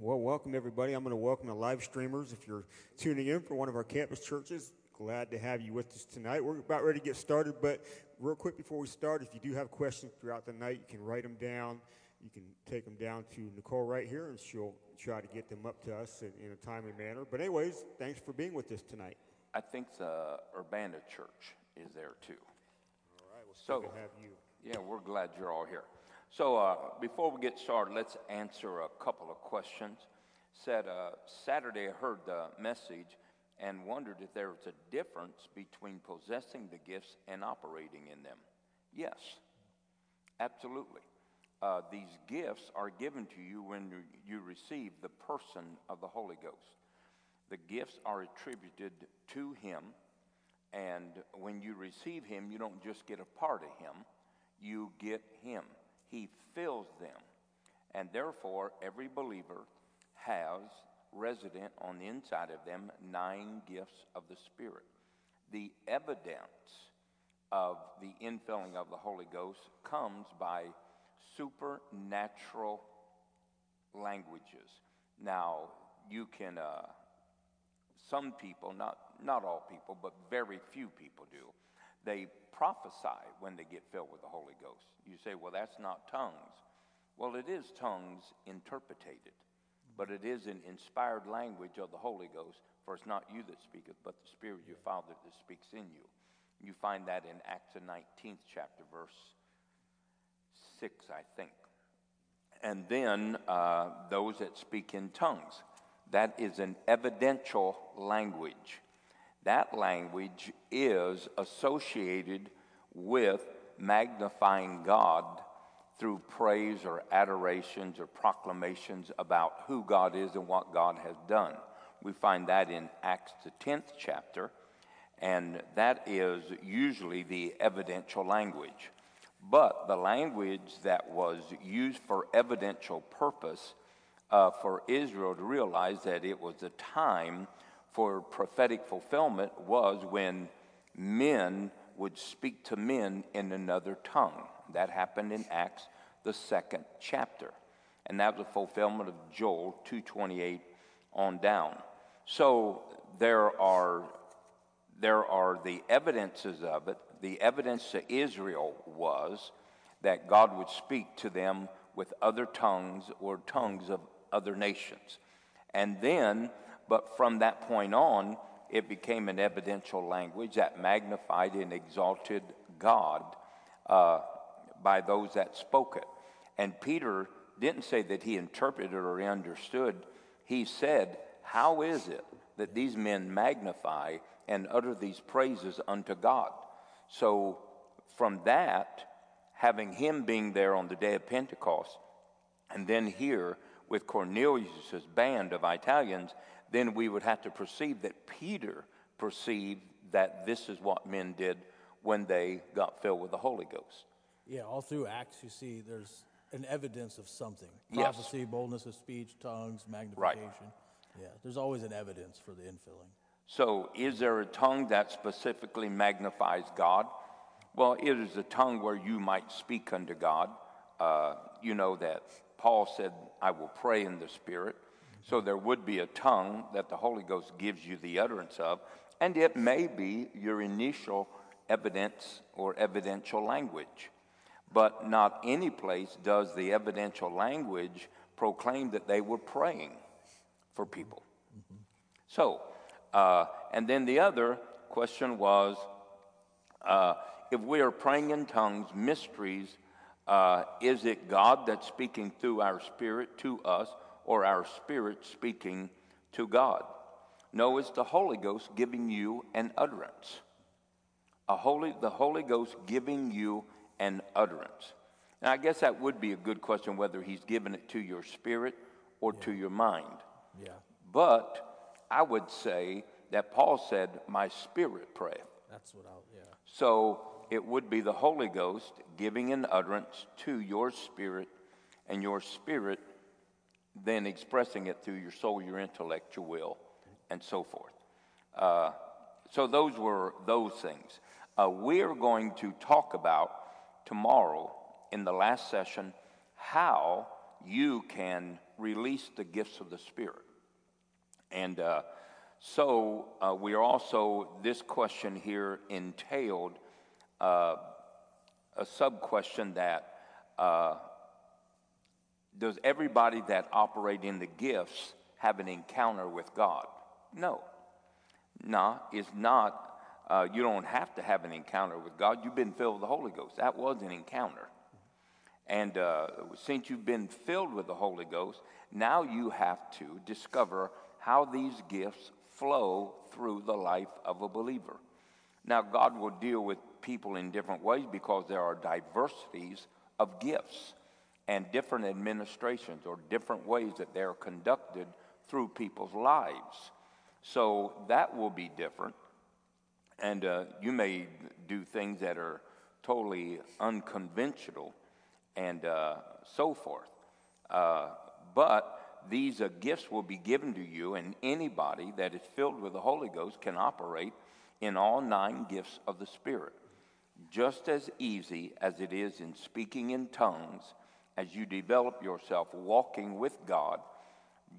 Well, welcome everybody. I'm going to welcome the live streamers. If you're tuning in for one of our campus churches, glad to have you with us tonight. We're about ready to get started, but real quick before we start, if you do have questions throughout the night, you can write them down. You can take them down to Nicole right here, and she'll try to get them up to us in, in a timely manner. But anyways, thanks for being with us tonight. I think the Urbana Church is there too. All right, well, So- good to have you. Yeah, we're glad you're all here. So uh, before we get started, let's answer a couple of questions. Said uh, Saturday I heard the message and wondered if there was a difference between possessing the gifts and operating in them. Yes, absolutely. Uh, these gifts are given to you when you- you receive the person of the Holy Ghost. The gifts are attributed to Him, and when you receive Him, you don't just get a part of Him, you get Him. He fills them. And therefore, every believer has resident on the inside of them nine gifts of the Spirit. The evidence of the infilling of the Holy Ghost comes by supernatural languages. Now, you can, uh, some people, not, not all people, but very few people do, they prophesy when they get filled with the Holy Ghost. You say, well, that's not tongues. Well, it is tongues interpreted, but it is an inspired language of the Holy Ghost, for it's not you that speaketh, but the Spirit of your Father that speaks in you. You find that in Acts the 19th chapter, verse 6, I think. And then uh, those that speak in tongues. That is an evidential language. That language is associated with magnifying God through praise or adorations or proclamations about who God is and what God has done. We find that in Acts, the 10th chapter, and that is usually the evidential language. But the language that was used for evidential purpose uh, for Israel to realize that it was a time for prophetic fulfillment was when men would speak to men in another tongue. That happened in Acts, the second chapter. And that was a fulfillment of Joel 228 on down. So there are there are the evidences of it. The evidence to Israel was that God would speak to them with other tongues or tongues of other nations. And then, but from that point on, it became an evidential language that magnified and exalted God uh, by those that spoke it. And Peter didn't say that he interpreted or he understood. He said, How is it that these men magnify and utter these praises unto God? So, from that, having him being there on the day of Pentecost, and then here with Cornelius' band of Italians, then we would have to perceive that Peter perceived that this is what men did when they got filled with the Holy Ghost. Yeah, all through Acts, you see there's an evidence of something Yes. prophecy, boldness of speech, tongues, magnification. Right. Yeah, there's always an evidence for the infilling. So, is there a tongue that specifically magnifies God? Well, it is a tongue where you might speak unto God. Uh, you know that Paul said, I will pray in the Spirit. So, there would be a tongue that the Holy Ghost gives you the utterance of, and it may be your initial evidence or evidential language. But not any place does the evidential language proclaim that they were praying for people. So, uh, and then the other question was uh, if we are praying in tongues, mysteries, uh, is it God that's speaking through our spirit to us or our spirit speaking to God? No, it's the Holy Ghost giving you an utterance. A holy, the Holy Ghost giving you an utterance. Now, I guess that would be a good question whether He's given it to your spirit or to your mind. Yeah, But I would say that Paul said, My spirit prayeth. that's what I'll, yeah. So it would be the Holy Ghost giving an utterance to your spirit, and your spirit then expressing it through your soul, your intellect, your will, and so forth. Uh, so those were those things. Uh, we're going to talk about tomorrow in the last session how you can release the gifts of the Spirit. And uh, so uh, we are also, this question here entailed uh, a sub question that uh, does everybody that operate in the gifts have an encounter with God? No. No, it's not. Uh, you don't have to have an encounter with God. You've been filled with the Holy Ghost. That was an encounter. And uh, since you've been filled with the Holy Ghost, now you have to discover how these gifts flow through the life of a believer. Now, God will deal with people in different ways because there are diversities of gifts and different administrations or different ways that they're conducted through people's lives. So that will be different. And uh, you may do things that are totally unconventional and uh, so forth. Uh, but these uh, gifts will be given to you, and anybody that is filled with the Holy Ghost can operate in all nine gifts of the Spirit. Just as easy as it is in speaking in tongues, as you develop yourself walking with God,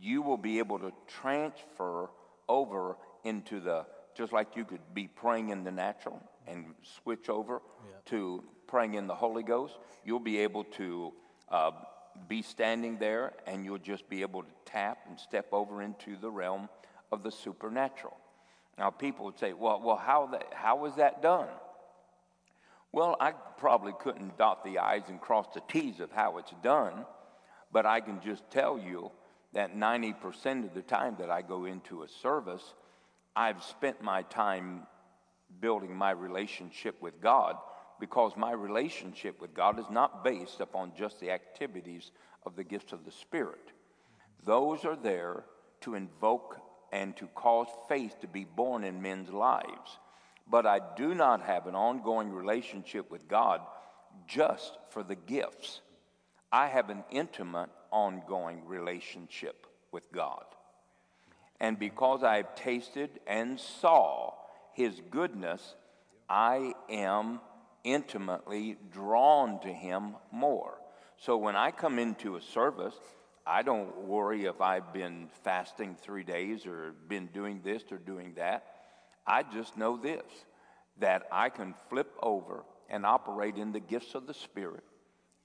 you will be able to transfer over into the, just like you could be praying in the natural and switch over yeah. to praying in the Holy Ghost, you'll be able to uh, be standing there and you'll just be able to tap and step over into the realm of the supernatural. Now, people would say, well, well how, that, how was that done? Well, I probably couldn't dot the I's and cross the T's of how it's done, but I can just tell you that 90% of the time that I go into a service, I've spent my time building my relationship with God because my relationship with God is not based upon just the activities of the gifts of the Spirit. Those are there to invoke and to cause faith to be born in men's lives. But I do not have an ongoing relationship with God just for the gifts. I have an intimate, ongoing relationship with God. And because I have tasted and saw his goodness, I am intimately drawn to Him more. So when I come into a service, I don't worry if I've been fasting three days or been doing this or doing that. I just know this that I can flip over and operate in the gifts of the Spirit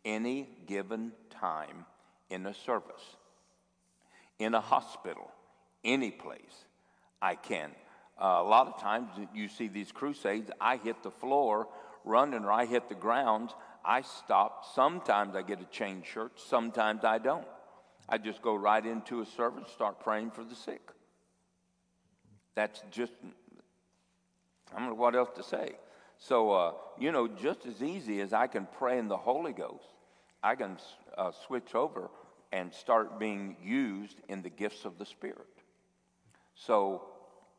any given time in a service, in a hospital, any place. I can. Uh, a lot of times you see these crusades, I hit the floor running or I hit the ground, I stop. Sometimes I get a chain shirt, sometimes I don't. I just go right into a service, start praying for the sick. That's just, I don't know what else to say. So, uh, you know, just as easy as I can pray in the Holy Ghost, I can uh, switch over and start being used in the gifts of the Spirit. So,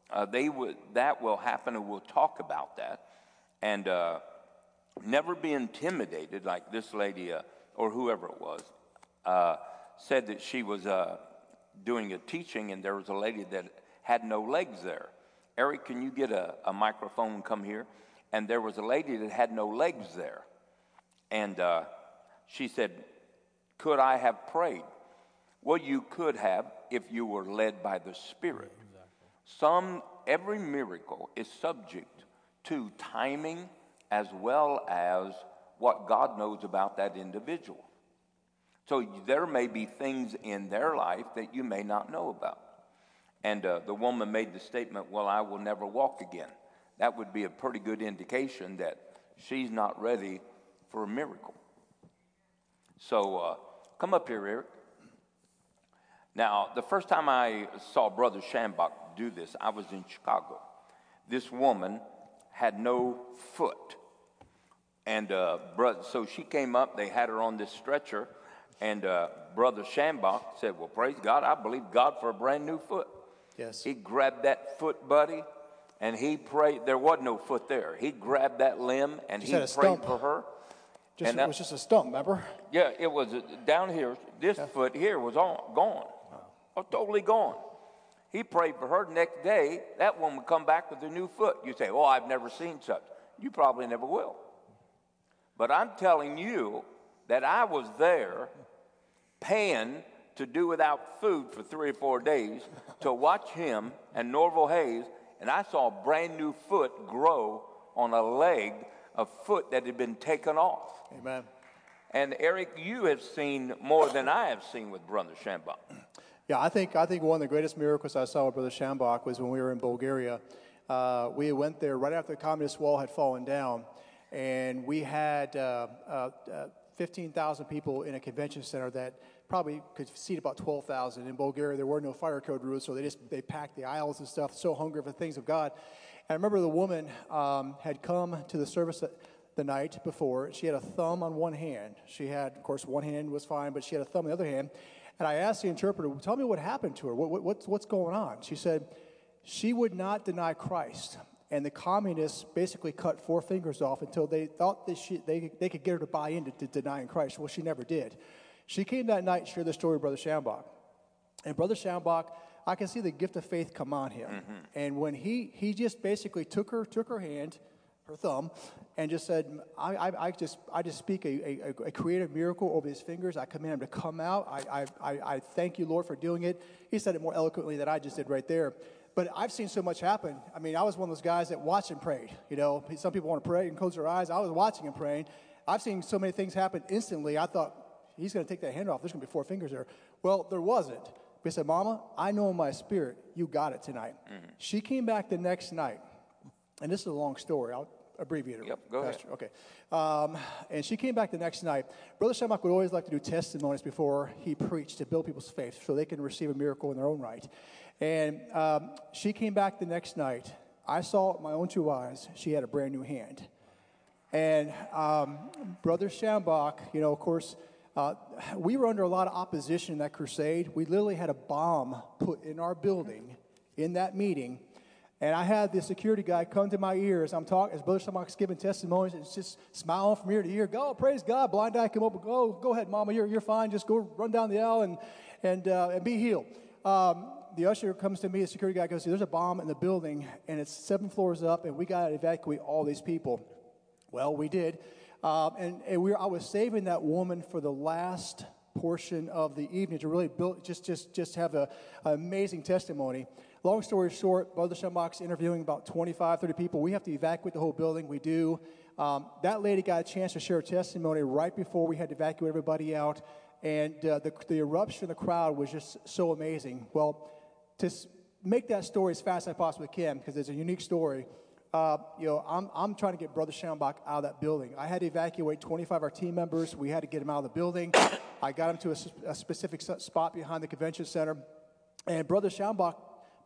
uh, they would, that will happen, and we'll talk about that. And uh, never be intimidated like this lady uh, or whoever it was uh, said that she was doing a teaching and there was a lady that had no legs there eric can you get a, a microphone come here and there was a lady that had no legs there and uh, she said could i have prayed well you could have if you were led by the spirit exactly. some every miracle is subject to timing as well as what God knows about that individual. So there may be things in their life that you may not know about. And uh, the woman made the statement, Well, I will never walk again. That would be a pretty good indication that she's not ready for a miracle. So uh, come up here, Eric. Now, the first time I saw Brother Schambach do this, I was in Chicago. This woman had no foot. And uh, so she came up, they had her on this stretcher, and uh, Brother Schambach said, Well, praise God, I believe God for a brand new foot. Yes. He grabbed that foot, buddy, and he prayed. There was no foot there. He grabbed that limb and just he prayed stump. for her. Just, and that, it was just a stump, remember? Yeah, it was down here. This yeah. foot here was on, gone, oh. totally gone. He prayed for her. Next day, that woman would come back with a new foot. You say, Oh, I've never seen such. You probably never will. But I'm telling you that I was there paying to do without food for three or four days to watch him and Norval Hayes, and I saw a brand new foot grow on a leg, a foot that had been taken off. Amen. And Eric, you have seen more than I have seen with Brother Schambach. Yeah, I think I think one of the greatest miracles I saw with Brother Schambach was when we were in Bulgaria. Uh, we went there right after the communist wall had fallen down, and we had uh, uh, uh 15,000 people in a convention center that probably could seat about 12,000. In Bulgaria, there were no fire code rules, so they just they packed the aisles and stuff, so hungry for the things of God. And I remember the woman um, had come to the service the night before. She had a thumb on one hand. She had, of course, one hand was fine, but she had a thumb on the other hand. And I asked the interpreter, "Tell me what happened to her. What, what, what's, what's going on?" She said, "She would not deny Christ." And the communists basically cut four fingers off until they thought that she, they, they could get her to buy into to denying Christ. Well, she never did. She came that night and shared the story of Brother Schambach. And Brother Schambach, I can see the gift of faith come on him. Mm-hmm. And when he, he just basically took her, took her hand, her thumb, and just said, I, I, I just, I just speak a, a, a, creative miracle over his fingers. I command him to come out. I, I, I thank you, Lord, for doing it. He said it more eloquently than I just did right there. But I've seen so much happen. I mean, I was one of those guys that watched and prayed. You know, some people want to pray and close their eyes. I was watching and praying. I've seen so many things happen instantly. I thought, he's going to take that hand off. There's going to be four fingers there. Well, there wasn't. But he said, Mama, I know in my spirit you got it tonight. Mm-hmm. She came back the next night. And this is a long story. I'll abbreviate it. Yep, go Pastor. ahead. Okay. Um, and she came back the next night. Brother Schambach would always like to do testimonies before he preached to build people's faith so they can receive a miracle in their own right. And um, she came back the next night. I saw it with my own two eyes. She had a brand new hand. And um, Brother Schambach, you know, of course, uh, we were under a lot of opposition in that crusade. We literally had a bomb put in our building in that meeting. And I had the security guy come to my ears. I'm talking, as Brother Schambach's giving testimonies, it's just smiling from ear to ear. Go, praise God. Blind eye come up. Go, go ahead, Mama. You're, you're fine. Just go run down the aisle and, and, uh, and be healed. Um, the usher comes to me, the security guy goes, There's a bomb in the building, and it's seven floors up, and we got to evacuate all these people. Well, we did. Um, and, and we were, I was saving that woman for the last portion of the evening to really build, just, just, just have a, an amazing testimony. Long story short, Brother Schambach's interviewing about 25, 30 people. We have to evacuate the whole building. We do. Um, that lady got a chance to share testimony right before we had to evacuate everybody out. And uh, the, the eruption of the crowd was just so amazing. Well, to make that story as fast as I possibly can, because it's a unique story, uh, you know, I'm, I'm trying to get Brother Schambach out of that building. I had to evacuate 25 of our team members. We had to get him out of the building. I got him to a, a specific spot behind the convention center. And Brother Schambach,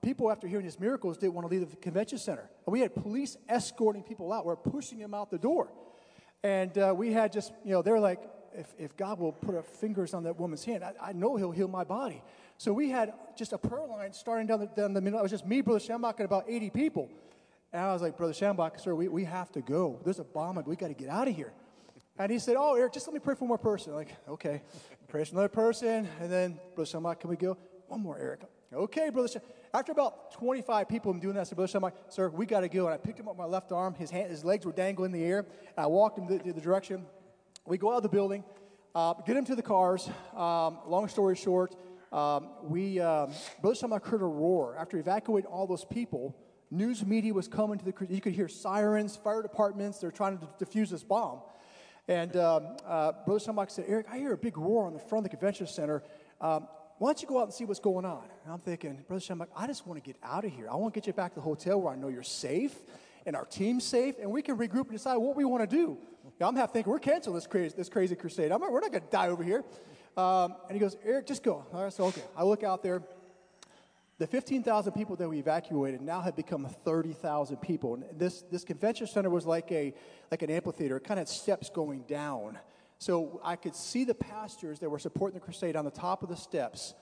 people after hearing his miracles didn't want to leave the convention center. And we had police escorting people out. We are pushing him out the door. And uh, we had just, you know, they were like, if, if God will put our fingers on that woman's hand, I, I know he'll heal my body. So we had just a prayer line starting down the, down the middle. It was just me, Brother Schambach, and about 80 people. And I was like, Brother Schambach, sir, we, we have to go. There's a bomb. We got to get out of here. And he said, Oh, Eric, just let me pray for one more person. I'm like, okay. Pray for another person. And then, Brother Schambach, can we go? One more, Eric. Okay, Brother Schambach. After about 25 people doing that, I said, Brother Schambach, sir, we got to go. And I picked him up my left arm. His, hand, his legs were dangling in the air. I walked him the, the direction. We go out of the building, uh, get him to the cars. Um, long story short, um, we, um, Brother Schambach heard a roar. After evacuating all those people, News media was coming to the, you could hear sirens, fire departments, they're trying to defuse this bomb. And um, uh, Brother Schambach said, Eric, I hear a big roar on the front of the convention center. Um, why don't you go out and see what's going on? And I'm thinking, Brother Schambach, I just want to get out of here. I want to get you back to the hotel where I know you're safe and our team's safe, and we can regroup and decide what we want to do. I'm half thinking, we're canceling this crazy, this crazy crusade. I'm, we're not going to die over here. Um, and he goes, Eric, just go. All right, so okay. I look out there. The 15,000 people that we evacuated now have become 30,000 people. And this, this convention center was like, a, like an amphitheater, it kind of steps going down. So I could see the pastors that were supporting the crusade on the top of the steps.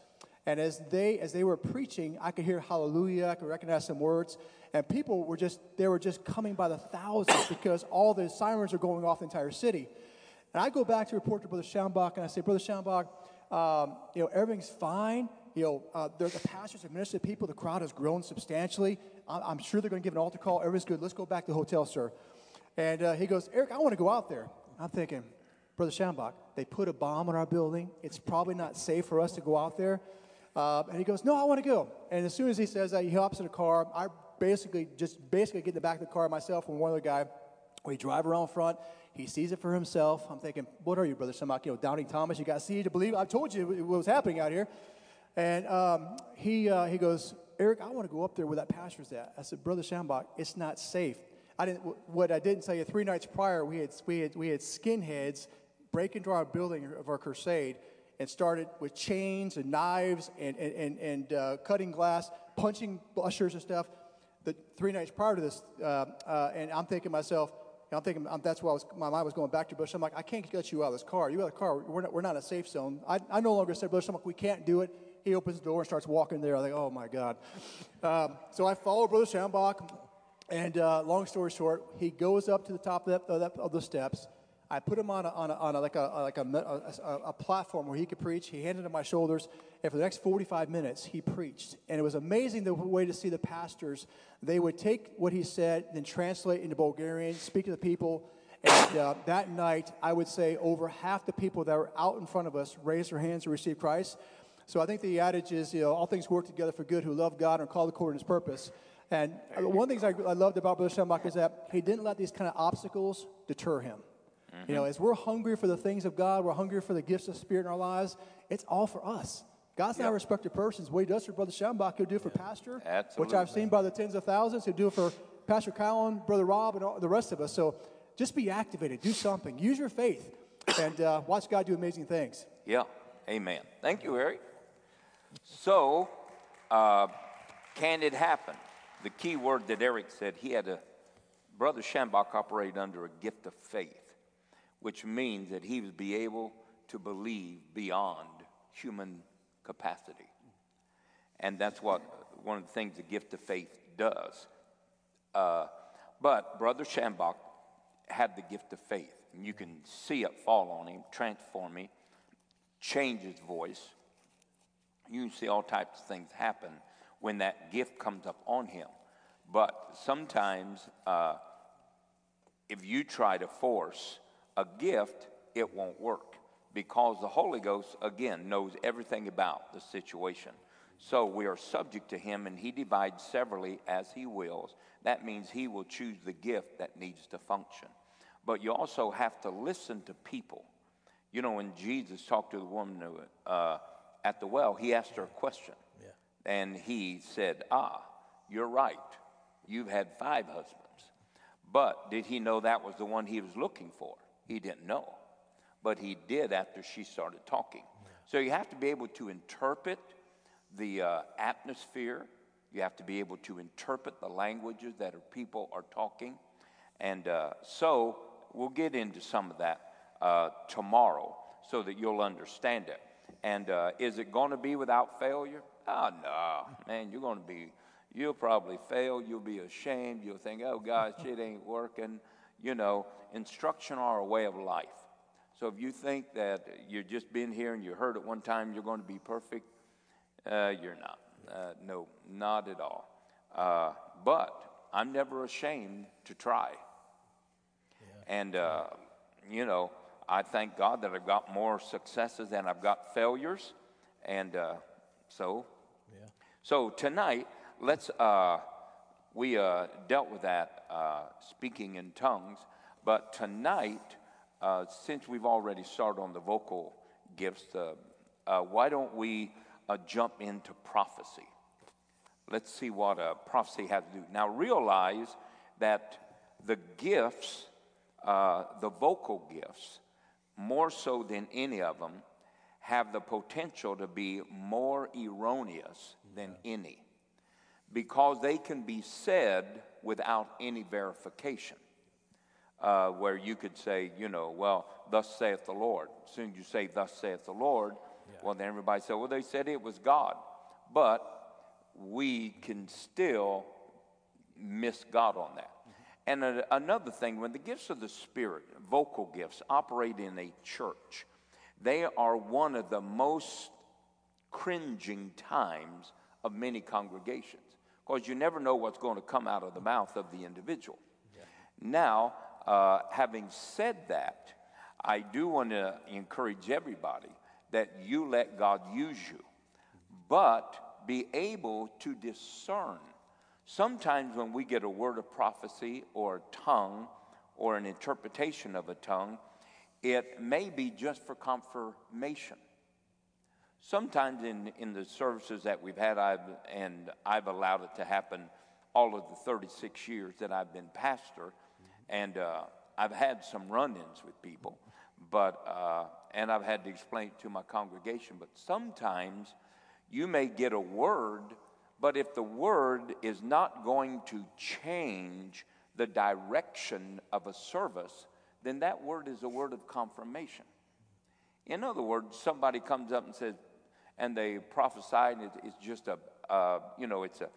And as they, as they were preaching, I could hear hallelujah, I could recognize some words. And people were just, they were just coming by the thousands because all the sirens are going off the entire city. And I go back to report to Brother Schambach and I say, Brother Schambach, um, you know, everything's fine you know, uh, the pastors have ministered to people. The crowd has grown substantially. I'm, I'm sure they're going to give an altar call. Everything's good. Let's go back to the hotel, sir. And uh, he goes, Eric, I want to go out there. I'm thinking, Brother Schambach, They put a bomb on our building. It's probably not safe for us to go out there. Uh, and he goes, No, I want to go. And as soon as he says that, he hops in a car. I basically just basically get in the back of the car myself and one other guy. We drive around front. He sees it for himself. I'm thinking, What are you, Brother Schambach? You know, Doubting Thomas, you got to see to believe. I told you what was happening out here. And um, he, uh, he goes, Eric, I want to go up there where that pastor's at. I said, Brother Schambach, it's not safe. I didn't, what I didn't tell you, three nights prior, we had, we had, we had skinheads break into our building of our crusade and started with chains and knives and, and, and, and uh, cutting glass, punching ushers and stuff. The three nights prior to this, uh, uh, and I'm thinking myself, I'm thinking I'm, that's why was, my mind was going back to Bush. I'm like, I can't get you out of this car. You out of the car. We're not, we're not in a safe zone. I, I no longer said, Bush, I'm like, we can't do it. He opens the door and starts walking there. I'm like, oh my God. Um, so I follow Brother Schambach, and uh, long story short, he goes up to the top of, that, of the steps. I put him on, a, on, a, on a, like, a, like a, a, platform where he could preach. He handed on my shoulders, and for the next 45 minutes, he preached. And it was amazing the way to see the pastors. They would take what he said, then translate into Bulgarian, speak to the people. And uh, that night, I would say over half the people that were out in front of us raised their hands to receive Christ. So I think the adage is, you know, all things work together for good who love God and are called according to his purpose. And one of the things I, I loved about Brother Schambach is that he didn't let these kind of obstacles deter him. Mm-hmm. You know, as we're hungry for the things of God, we're hungry for the gifts of the Spirit in our lives, it's all for us. God's yep. not a respecter of persons. What he does for Brother Schambach, he'll do for Pastor, Absolutely. which I've seen by the tens of thousands. He'll do it for Pastor Cowan, Brother Rob, and all, the rest of us. So just be activated. Do something. Use your faith and uh, watch God do amazing things. Yeah. Amen. Thank you, Eric. So, uh, can it happen? The key word that Eric said, he had a, Brother Schambach operated under a gift of faith, which means that he would be able to believe beyond human capacity. And that's what one of the things the gift of faith does. Uh, but Brother Schambach had the gift of faith. And you can see it fall on him, transform him, change his voice, you see all types of things happen when that gift comes up on him. But sometimes, uh, if you try to force a gift, it won't work because the Holy Ghost, again, knows everything about the situation. So we are subject to Him, and He divides severally as He wills. That means He will choose the gift that needs to function. But you also have to listen to people. You know, when Jesus talked to the woman, uh, at the well, he asked her a question. Yeah. And he said, Ah, you're right. You've had five husbands. But did he know that was the one he was looking for? He didn't know. But he did after she started talking. Yeah. So you have to be able to interpret the uh, atmosphere. You have to be able to interpret the languages that are, people are talking. And uh, so we'll get into some of that uh, tomorrow so that you'll understand it. And uh, is it going to be without failure? Oh, no. Man, you're going to be, you'll probably fail. You'll be ashamed. You'll think, oh, gosh, it ain't working. You know, instruction are a way of life. So if you think that you've just been here and you heard it one time, you're going to be perfect, uh, you're not. Uh, no, not at all. Uh, but I'm never ashamed to try. Yeah. And, uh, you know, I thank God that I've got more successes than I've got failures. And uh, so, yeah. so tonight, let's, uh, we uh, dealt with that uh, speaking in tongues, but tonight, uh, since we've already started on the vocal gifts, uh, why don't we jump into prophecy? Let's see what a prophecy has to do. Now, realize that the gifts, the vocal gifts, more so than any of them, have the potential to be more erroneous than any because they can be said without any verification. Uh, where you could say, you know, well, thus saith the Lord. As soon as you say, thus saith the Lord, yeah. well, then everybody said, well, they said it was God. But we can still miss God on that. And a, another thing, when the gifts of the Spirit, vocal gifts, operate in a church, they are one of the most cringing times of many congregations because you never know what's going to come out of the mouth of the individual. Yeah. Now, uh, having said that, I do want to encourage everybody that you let God use you, but be able to discern. Sometimes when we get a word of prophecy or a tongue or an interpretation of a tongue, it may be just for confirmation. Sometimes in, in the services that we've had, I've, and I've allowed it to happen all of the 36 years that I've been pastor, and uh, I've had some run ins with people, but, uh, and I've had to explain it to my congregation. But sometimes you may get a word, but if the word is not going to change the direction of a service, then that word is a word of confirmation. In other words, somebody comes up and says, and they prophesy, and it's just a, uh, you know, it's a,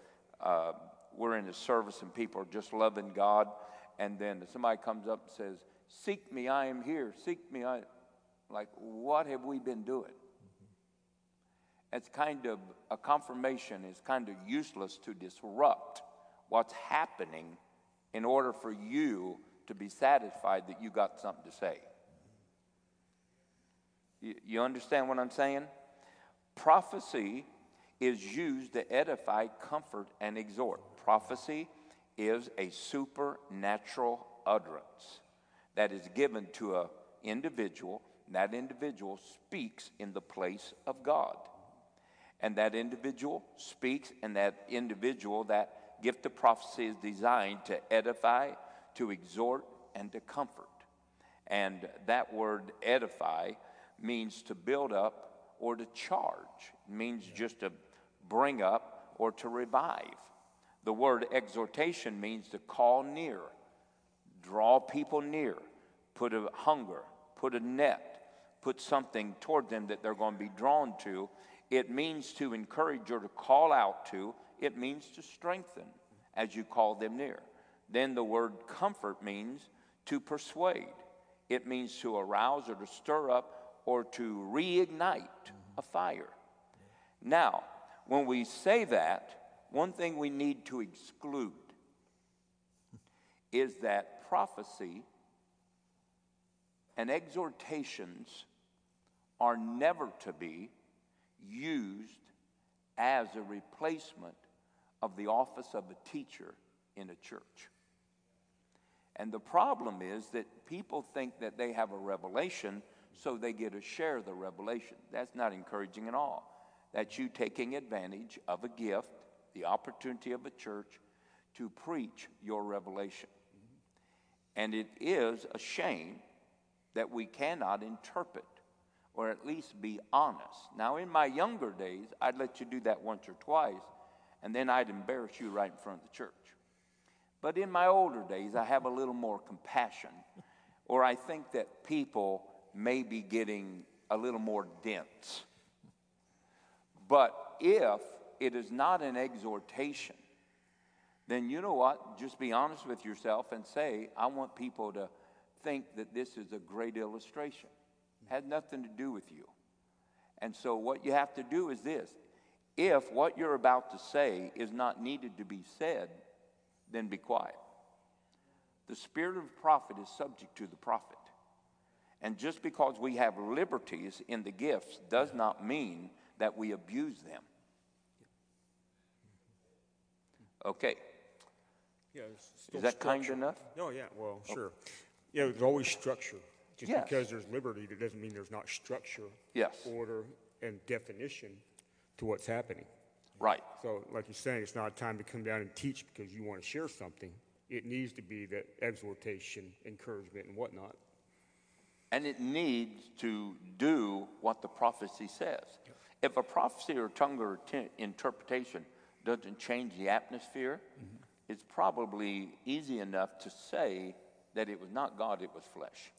uh, we're in a service and people are just loving God, and then somebody comes up and says, Seek me, I am here. Seek me, I. Like, what have we been doing? It's kind of a confirmation, it's kind of useless to disrupt what's happening in order for you to be satisfied that you got something to say. You, you understand what I'm saying? Prophecy is used to edify, comfort, and exhort. Prophecy is a supernatural utterance that is given to an individual. And That individual speaks in the place of God. And that individual speaks, and that individual, that gift of prophecy is designed to edify, to exhort, and to comfort. And that word edify means to build up or to charge, it means just to bring up or to revive. The word exhortation means to call near, draw people near, put a hunger, put a net, put something toward them that they're going to be drawn to. It means to encourage or to call out to, it means to strengthen as you call them near. Then the word comfort means to persuade, it means to arouse or to stir up or to reignite a fire. Now, when we say that, one thing we need to exclude is that prophecy and exhortations are never to be used as a replacement of the office of a teacher in a church. And the problem is that people think that they have a revelation, so they get a share the revelation. That's not encouraging at all. That's you taking advantage of a gift the opportunity of a church to preach your revelation. And it is a shame that we cannot interpret or at least be honest. Now, in my younger days, I'd let you do that once or twice, and then I'd embarrass you right in front of the church. But in my older days, I have a little more compassion, or I think that people may be getting a little more dense. But if it is not an exhortation, then you know what? Just be honest with yourself and say, I want people to think that this is a great illustration. It had nothing to do with you. And so, what you have to do is this if what you're about to say is not needed to be said, then be quiet. The spirit of the prophet is subject to the prophet. And just because we have liberties in the gifts does not mean that we abuse them. Okay. Yeah, Is that kind enough? No, yeah, well, oh. sure. Yeah, there's always structure. Just Yes. because there's liberty, that doesn't mean there's not structure, Yes. order, and definition to what's happening. Right. So, like you're saying, it's not a time to come down and teach because you want to share something. It needs to be that exhortation, encouragement, and whatnot. And it needs to do what the prophecy says. If a prophecy or tongue or t- interpretation doesn't change the atmosphere, mm-hmm. it's probably easy enough to say that it was not God, it was flesh.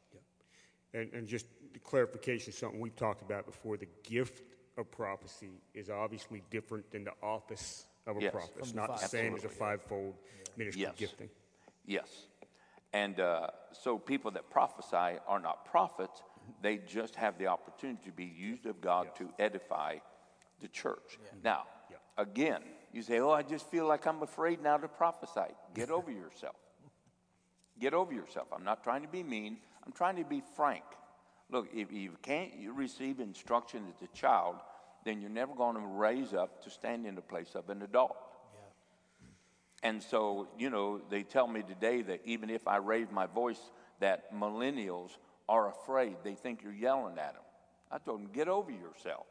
And, and just the clarification, something we've talked about before, the gift of prophecy is obviously different than the office of a Yes. prophet. It's From the not the five- same as a Absolutely. fivefold ministry Yes. gifting. Yes. And uh, so people that prophesy are not prophets, they just have the opportunity to be used of God to edify the church. Now, Yeah. again, you say, Oh, I just feel like I'm afraid now to prophesy. Get over yourself. Get over yourself. I'm not trying to be mean, I'm trying to be frank. Look, if you can't receive instruction as a child, then you're never going to raise up to stand in the place of an adult. And so, you know, they tell me today that even if I raise my voice, that millennials are afraid. They think you're yelling at them. I told them, get over yourself.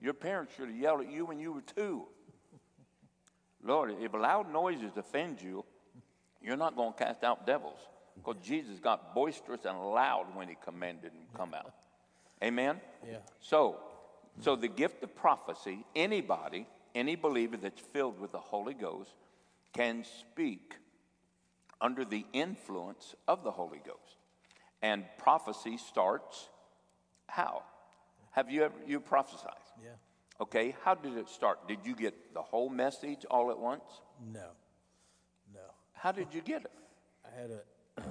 Your parents should have yelled at you when you were two. Lord, if loud noises offend you, you're not going to cast out devils because Jesus got boisterous and loud when he commanded them to come out. Amen? Yeah. So, so the gift of prophecy, anybody, any believer that's filled with the Holy Ghost can speak under the influence of the Holy Ghost. And prophecy starts how? Have you ever you prophesied? Yeah. Okay, how did it start? Did you get the whole message all at once? No. No. How did you get it? I had a, Uh,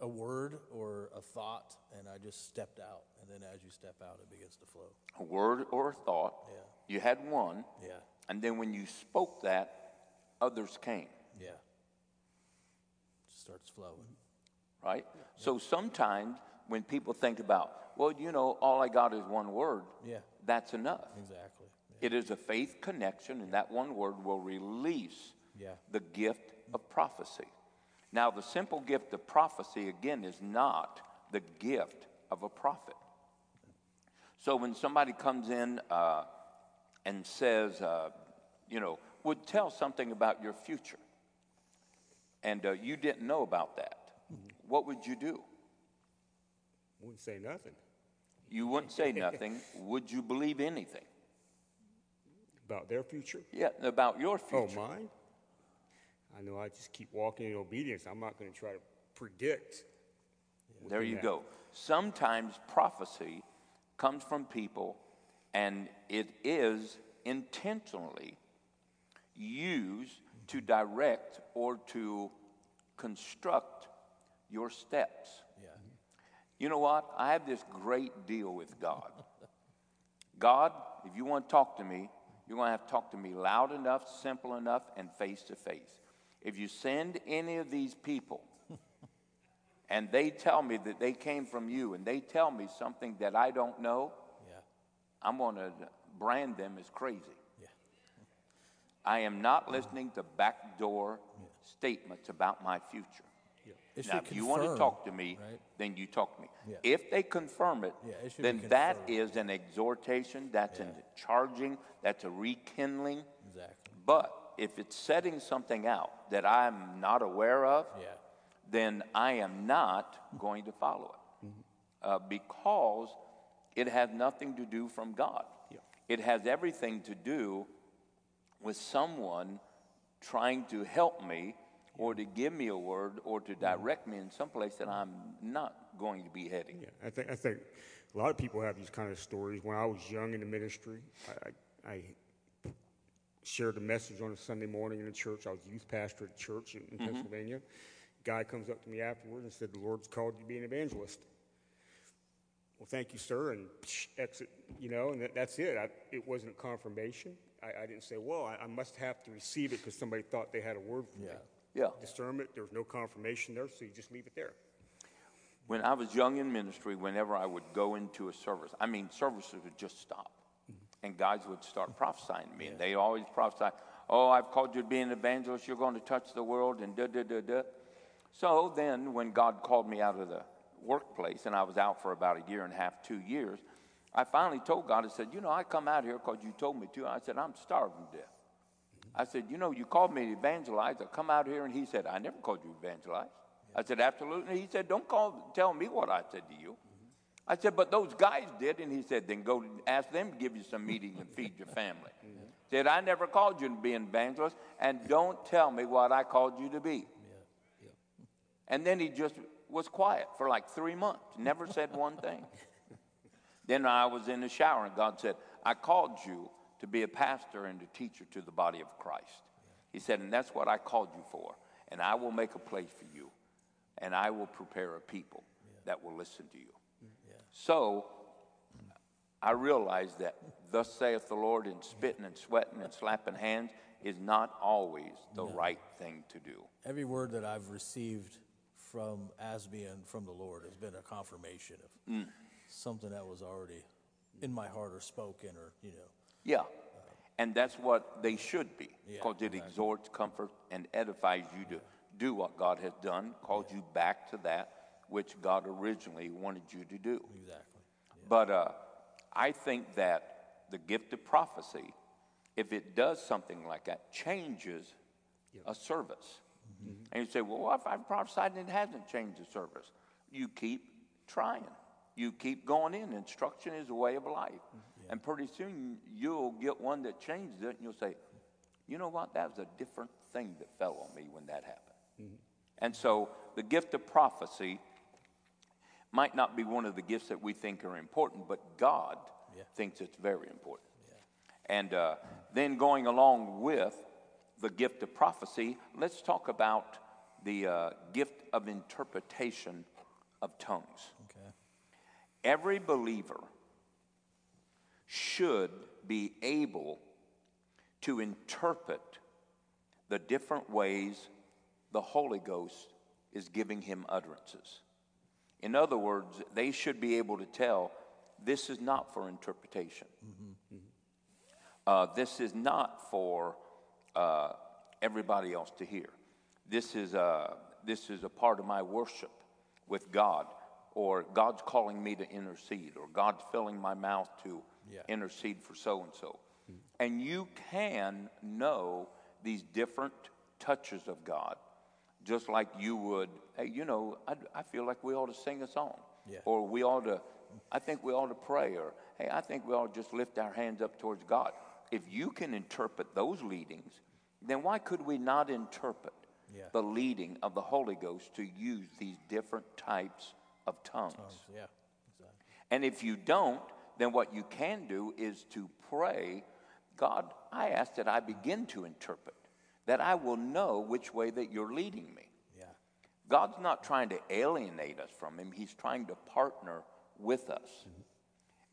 a word or a thought, and I just stepped out. And then as you step out, it begins to flow. A word or a thought. Yeah. You had one. Yeah. And then when you spoke that, others came, Yeah. Just starts flowing. right? So sometimes when people think about, well, you know, all I got is one word, Yeah. that's enough. Exactly. It is a faith connection, and that one word will release Yeah. the gift of prophecy. Now, the simple gift of prophecy, again, is not the gift of a prophet. So when somebody comes in uh, and says, uh, you know, would tell something about your future, and uh, you didn't know about that, what would you do? Wouldn't say nothing You wouldn't say nothing. would you believe anything? about their future. Yeah, about your future. Oh, mine? I know I just keep walking in obedience. I'm not going to try to predict. There you that. go. Sometimes prophecy comes from people, and it is intentionally used to direct or to construct your steps. Yeah. You know what? I have this great deal with God. God, if you want to talk to me, you're going to have to talk to me loud enough, simple enough, and face to face. If you send any of these people and they tell me that they came from you and they tell me something that I don't know, Yeah. I'm going to brand them as crazy. Yeah. I am not listening to backdoor statements about my future. Now, if you want to talk to me, right? then you talk to me. Yeah. If they confirm it, Yeah, it then that is an exhortation, that's Yeah. a charging, that's a rekindling. Exactly. But if it's setting something out that I'm not aware of, Yeah. then I am not going to follow it uh, because it has nothing to do from God. It has everything to do with someone trying to help me or to give me a word or to direct me in some place that I'm not going to be heading. Yeah, I think I think a lot of people have these kind of stories. When I was young in the ministry, I, I, I shared a message on a Sunday morning in a church. I was youth pastor at church in, in mm-hmm. Pennsylvania. Guy comes up to me afterwards and said, "The Lord's called you to be an evangelist." Well, thank you, sir, and psh, exit. You know, and that, that's it. I, it wasn't a confirmation. I, I didn't say, "Well, I, I must have to receive it because somebody thought they had a word for me." Yeah. Yeah. Discernment. There was no confirmation there, so you just leave it there. When I was young in ministry, whenever I would go into a service, I mean, services would just stop. And guys would start prophesying to me. And they always prophesy, Oh, I've called you to be an evangelist. You're going to touch the world, and da da da da. So then, when God called me out of the workplace, and I was out for about a year and a half, two years, I finally told God, I said, You know, I come out here because you told me to. I said, I'm starving to death. I said, You know, you called me to evangelize. I come out here, and he said, I never called you to evangelize. I said, Absolutely. He said, Don't call, tell me what I said to you. I said, But those guys did. And he said, Then go ask them to give you some meeting and feed your family. Said, I never called you to be an evangelist, and don't tell me what I called you to be. And then he just was quiet for like three months, never said one thing. then I was in the shower, and God said, I called you to be a pastor and a teacher to the body of Christ. He said, And that's what I called you for. And I will make a place for you, and I will prepare a people that will listen to you. So I realized that, thus saith the Lord, and spitting and sweating and slapping hands is not always the right thing to do. Every word that I've received from Asby and from the Lord has been a confirmation of mm. something that was already in my heart or spoken or, you know. Yeah. Uh, and that's what they should be, Yeah, because it exhorts, comforts, and edifies you to do what God has done, calls you back to that which God originally wanted you to do. Exactly. But uh, I think that the gift of prophecy, if it does something like that, changes a service. Mm-hmm. And you say, well, if I've prophesied and it hasn't changed the service? You keep trying. You keep going in. Instruction is a way of life. Mm-hmm. And pretty soon you'll get one that changes it and you'll say, you know what? That was a different thing that fell on me when that happened. Mm-hmm. And so the gift of prophecy might not be one of the gifts that we think are important, but God Yeah. thinks it's very important. And uh, then going along with the gift of prophecy, let's talk about the uh, gift of interpretation of tongues. Okay. Every believer should be able to interpret the different ways the Holy Ghost is giving him utterances. In other words, they should be able to tell this is not for interpretation. Uh, this is not for uh, everybody else to hear. This is, a, this is a part of my worship with God, or God's calling me to intercede, or God's filling my mouth to Yeah. intercede for so and so. And you can know these different touches of God, just like you would, hey, you know, I, I feel like we ought to sing a song, Yeah. or we ought to, I think we ought to pray, or hey, I think we ought to just lift our hands up towards God. If you can interpret those leadings, then why could we not interpret Yeah. the leading of the Holy Ghost to use these different types of tongues? Tongues, yeah. Exactly. And if you don't, then what you can do is to pray, God, I ask that I begin to interpret, that I will know which way that you're leading me. Yeah. God's not trying to alienate us from Him, He's trying to partner with us. Mm-hmm.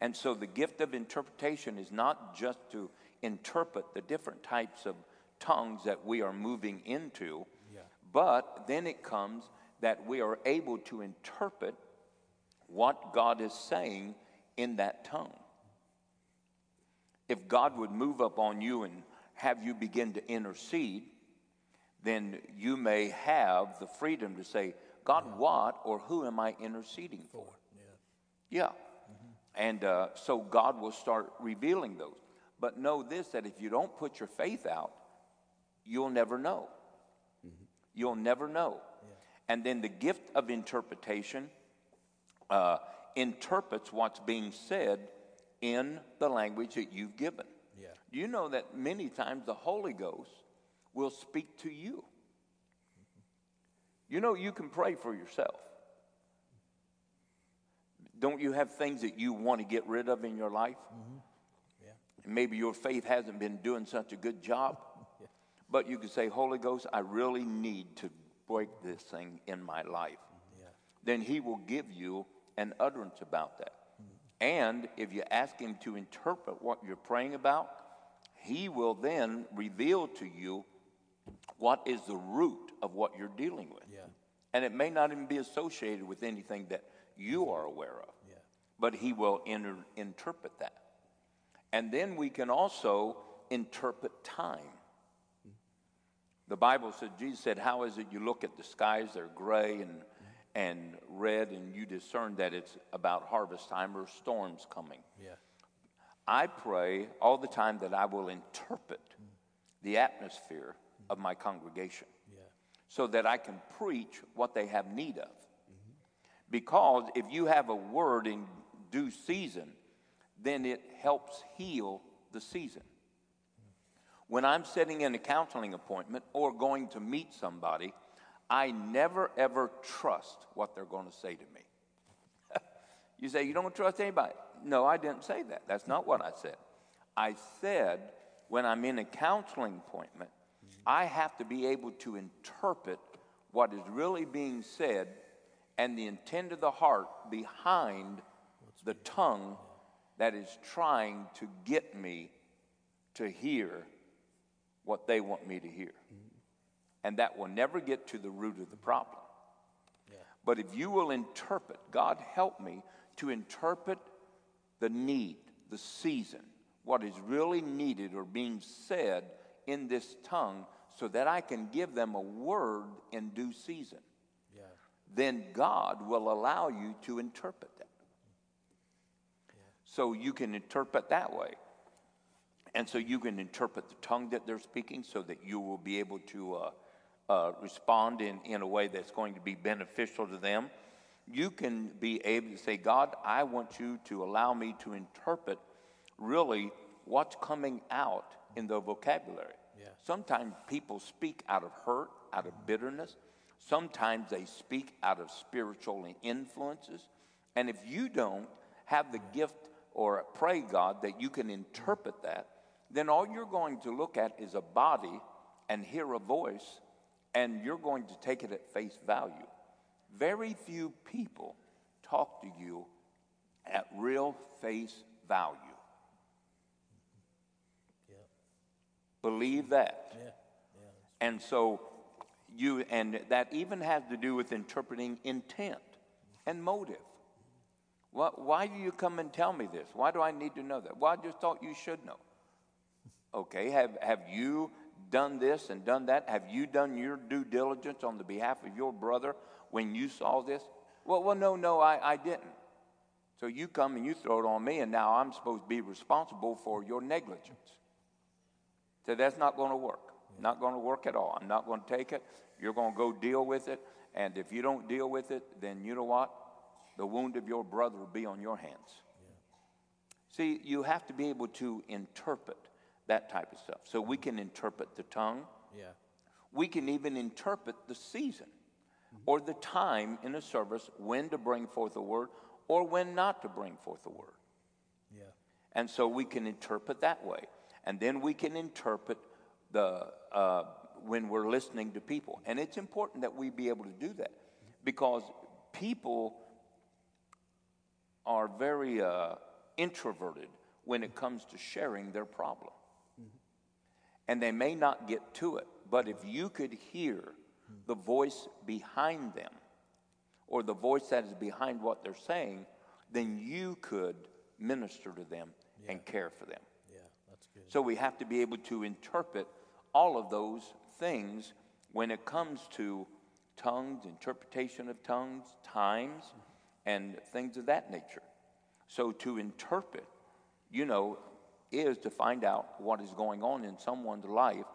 And so the gift of interpretation is not just to interpret the different types of tongues that we are moving into, Yeah. but then it comes that we are able to interpret what God is saying in that tongue. If God would move up on you and have you begin to intercede, then you may have the freedom to say, God, what or who am I interceding for? Yeah. Yeah. And uh, so God will start revealing those. But know this that if you don't put your faith out, you'll never know. You'll never know. And then the gift of interpretation uh, interprets what's being said in the language that you've given. Yeah. Do you know that many times the Holy Ghost will speak to you? You know, you can pray for yourself. Don't you have things that you want to get rid of in your life? Mm-hmm. Yeah. And maybe your faith hasn't been doing such a good job. But you can say, Holy Ghost, I really need to break this thing in my life. Yeah. Then He will give you an utterance about that. Mm-hmm. And if you ask Him to interpret what you're praying about, He will then reveal to you what is the root of what you're dealing with. Yeah. And it may not even be associated with anything that you are aware of, Yeah. but He will inter- interpret that. And then we can also interpret time. Hmm. The Bible said, Jesus said, How is it you look at the skies, they're gray and, and red, and you discern that it's about harvest time or storms coming? Yeah. I pray all the time that I will interpret the atmosphere of my congregation Yeah. so that I can preach what they have need of. Because if you have a word in due season, then it helps heal the season. When I'm sitting in a counseling appointment or going to meet somebody, I never ever trust what they're going to say to me. you say, You don't trust anybody? No, I didn't say that. That's not what I said. I said, when I'm in a counseling appointment, I have to be able to interpret what is really being said and the intent of the heart behind the tongue that is trying to get me to hear what they want me to hear. And that will never get to the root of the problem. But if you will interpret, God help me to interpret the need, the season, what is really needed or being said in this tongue so that I can give them a word in due season. Yeah. Then God will allow you to interpret that. So you can interpret that way. And so you can interpret the tongue that they're speaking so that you will be able to uh, uh, respond in, in a way that's going to be beneficial to them. You can be able to say, God, I want you to allow me to interpret really what's coming out in the vocabulary. Yeah. Sometimes people speak out of hurt, out of bitterness. Sometimes they speak out of spiritual influences. And if you don't have the gift or pray God that you can interpret that, then all you're going to look at is a body and hear a voice, and you're going to take it at face value. Very few people talk to you at real face value. Yeah. Believe that. Yeah. And so you, and that even has to do with interpreting intent and motive. Why, why do you come and tell me this? Why do I need to know that? Well, I just thought you should know. Okay, have, have you done this and done that? Have you done your due diligence on the behalf of your brother when you saw this? Well, well no, no, I, I didn't. So you come and you throw it on me, and now I'm supposed to be responsible for your negligence. So that's not going to work. Not going to work at all. I'm not going to take it. You're going to go deal with it. And if you don't deal with it, then you know what? The wound of your brother will be on your hands. See, you have to be able to interpret that type of stuff. So we can interpret the tongue. Yeah. We can even interpret the season or the time in a service when to bring forth a word or when not to bring forth a word. Yeah. And so we can interpret that way. And then we can interpret the, uh, when we're listening to people. And it's important that we be able to do that because people are very uh, introverted when it comes to sharing their problem. And they may not get to it, but if you could hear the voice behind them or the voice that is behind what they're saying, then you could minister to them and care for them. Yeah. That's good. So we have to be able to interpret all of those things when it comes to tongues, interpretation of tongues, times, and things of that nature. So to interpret, you know, is to find out what is going on in someone's life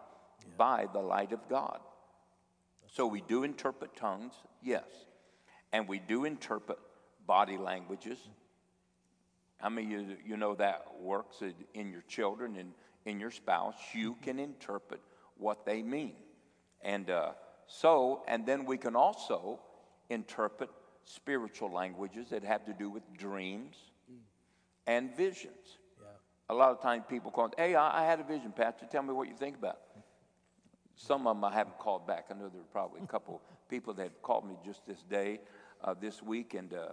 by the light of God. So we do interpret tongues, yes. And we do interpret body languages. How many of you, you know that works in- in your children and in your spouse? You can interpret what they mean. And uh, so, and then we can also interpret spiritual languages that have to do with dreams and visions. Yeah. A lot of times people call, hey, I, I had a vision, Pastor. Tell me what you think about it. Some of them I haven't called back. I know there were probably a couple people that called me just this day, uh, this week, and uh,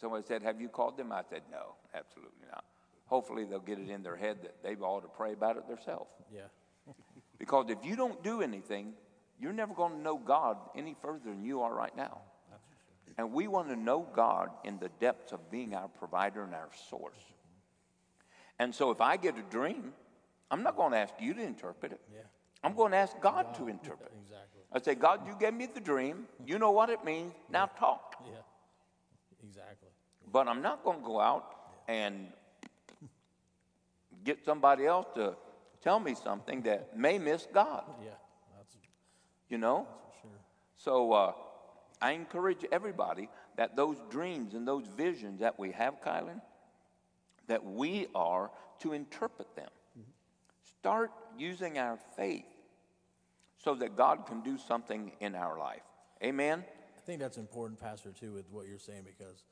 somebody said, Have you called them? I said, No, absolutely not. Hopefully they'll get it in their head that they ought to pray about it themselves. Yeah. Because if you don't do anything, you're never going to know God any further than you are right now. And we want to know God in the depths of being our provider and our source. And so if I get a dream, I'm not going to ask you to interpret it. Yeah. I'm going to ask God to interpret. Exactly. I say, God, you gave me the dream. You know what it means. Now talk. Yeah. Exactly. But I'm not going to go out and get somebody else to tell me something that may miss God, Yeah. That's you know? for sure. So uh, I encourage everybody that those dreams and those visions that we have, Kylan, that we are to interpret them. Start using our faith so that God can do something in our life. Amen? I think that's important, Pastor, too, with what you're saying, because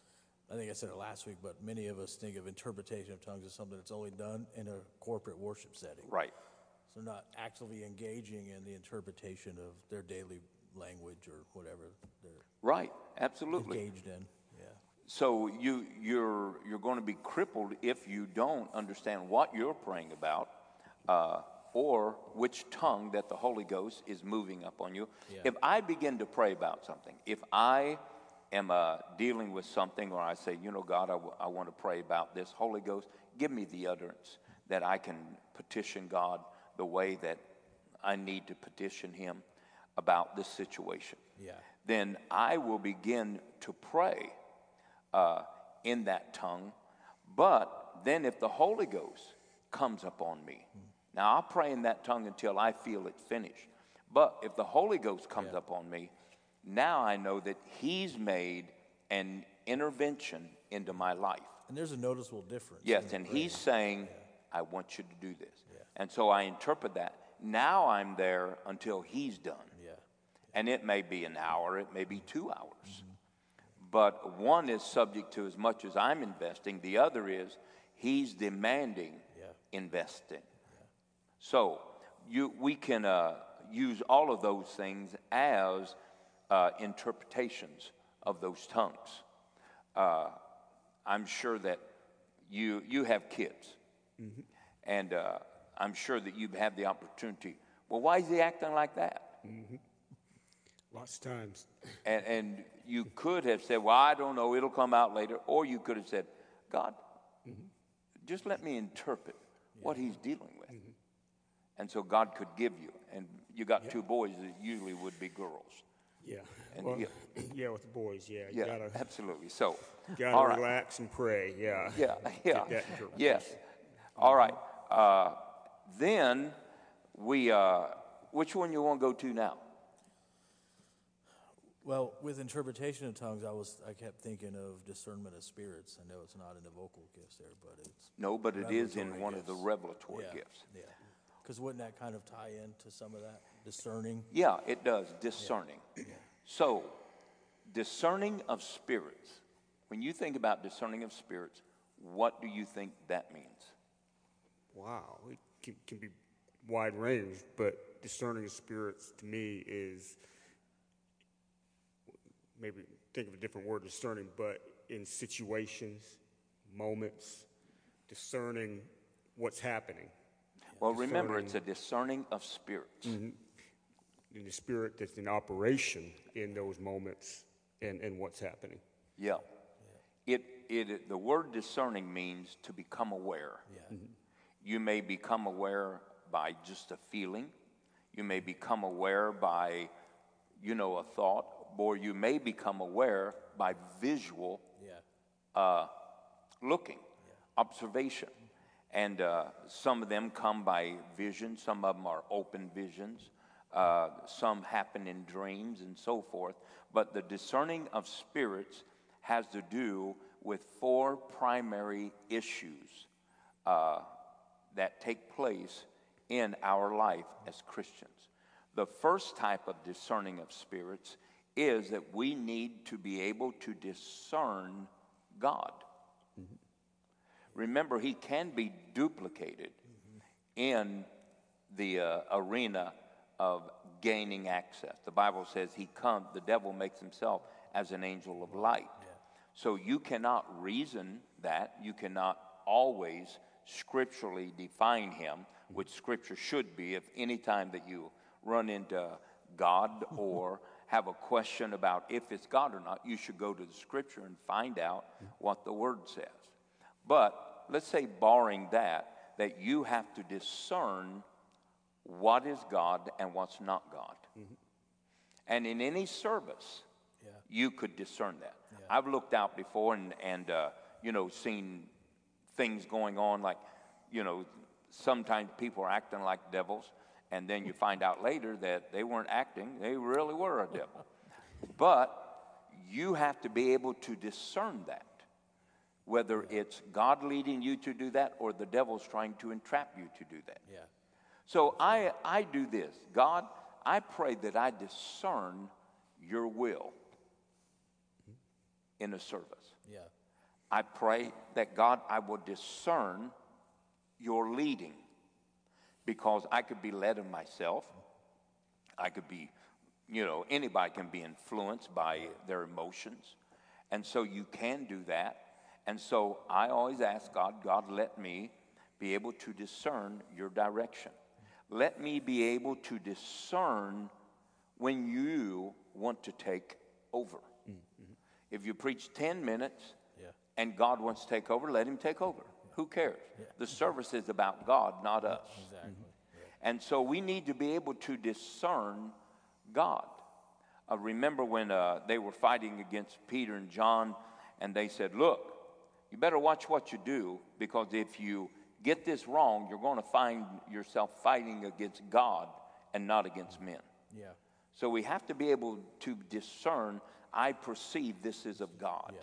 I think I said it last week, but many of us think of interpretation of tongues as something that's only done in a corporate worship setting. Right. So not actively engaging in the interpretation of their daily language or whatever they're Right. Absolutely. engaged in. Yeah. So you, you're, you're going to be crippled if you don't understand what you're praying about uh, or which tongue that the Holy Ghost is moving up on you. Yeah. If I begin to pray about something, if I am uh, dealing with something, or I say, you know, God, I, w- I want to pray about this, Holy Ghost, give me the utterance that I can petition God the way that I need to petition Him about this situation. Yeah. Then I will begin to pray uh, in that tongue. But then if the Holy Ghost comes upon me, now I'll pray in that tongue until I feel it finished. But if the Holy Ghost comes Yeah. upon me, now I know that He's made an intervention into my life. And there's a noticeable difference. Yes, and he's saying, I want you to do this. Yeah. And so I interpret that. Now I'm there until he's done. Yeah. And it may be an hour, it may be mm-hmm. two hours. Mm-hmm. But one is subject to as much as I'm investing, the other is he's demanding Yeah. investing. So you, we can uh, use all of those things as uh, interpretations of those tongues. Uh, I'm sure that you, you have kids, and uh, I'm sure that you've had the opportunity. Well, why is he acting like that? Lots of times. And, and you could have said, Well, I don't know, it'll come out later. Or you could have said, God, just let me interpret what he's dealing with. And so God could give you. And you got two boys that usually would be girls. Yeah. And Well, you- yeah, with the boys, yeah. You Yeah, gotta, absolutely. So, gotta all right. relax and pray, yeah. Yeah, yeah. Yes. All right. Uh, then we, uh, which one you want to go to now? Well, with interpretation of tongues, I was I kept thinking of discernment of spirits. I know it's not in the vocal gifts there, but it's No, but it is in Revelatory one of the revelatory yeah, gifts. Yeah, because wouldn't that kind of tie into some of that discerning? Yeah, it does, discerning. So, discerning of spirits. When you think about discerning of spirits, what do you think that means? Wow, it can, can be wide range, but discerning of spirits to me is maybe think of a different word, discerning, but in situations, moments, discerning what's happening. Well, remember, it's a discerning of spirits. In the spirit that's in operation in those moments and, and what's happening. Yeah. It, it, the word discerning means to become aware. Yeah, You may become aware by just a feeling. You may become aware by, you know, a thought, or you may become aware by visual yeah, uh, looking, observation. And uh, some of them come by vision, some of them are open visions, uh, some happen in dreams and so forth. But the discerning of spirits has to do with four primary issues uh, that take place in our life as Christians. The first type of discerning of spirits is that we need to be able to discern God. Remember, he can be duplicated in the uh, arena of gaining access. The Bible says he comes, the devil makes himself as an angel of light. So you cannot reason that. You cannot always scripturally define him, which scripture should be if any time that you run into God or have a question about if it's God or not, you should go to the scripture and find out what the word says. But let's say, barring that, that you have to discern what is God and what's not God. And in any service, Yeah. you could discern that. I've looked out before and, and uh, you know, seen things going on like, you know, sometimes people are acting like devils, and then you find out later that they weren't acting, they really were a devil. But you have to be able to discern that, whether it's God leading you to do that or the devil's trying to entrap you to do that. yeah, So I, I do this God, I pray that I discern your will in a service. yeah, I pray that God, I will discern your leading because I could be led of myself. I could be, you know, anybody can be influenced by their emotions. And so you can do that. And so I always ask God, God, let me be able to discern your direction. Let me be able to discern when you want to take over. If you preach 10 minutes Yeah. and God wants to take over, let him take over. Who cares? The service is about God, not us. Exactly. And so we need to be able to discern God. Uh, remember when uh, they were fighting against Peter and John, and they said, Look, you better watch what you do, because if you get this wrong, you're going to find yourself fighting against God and not against men. Yeah. So we have to be able to discern, I perceive this is of God. Yeah.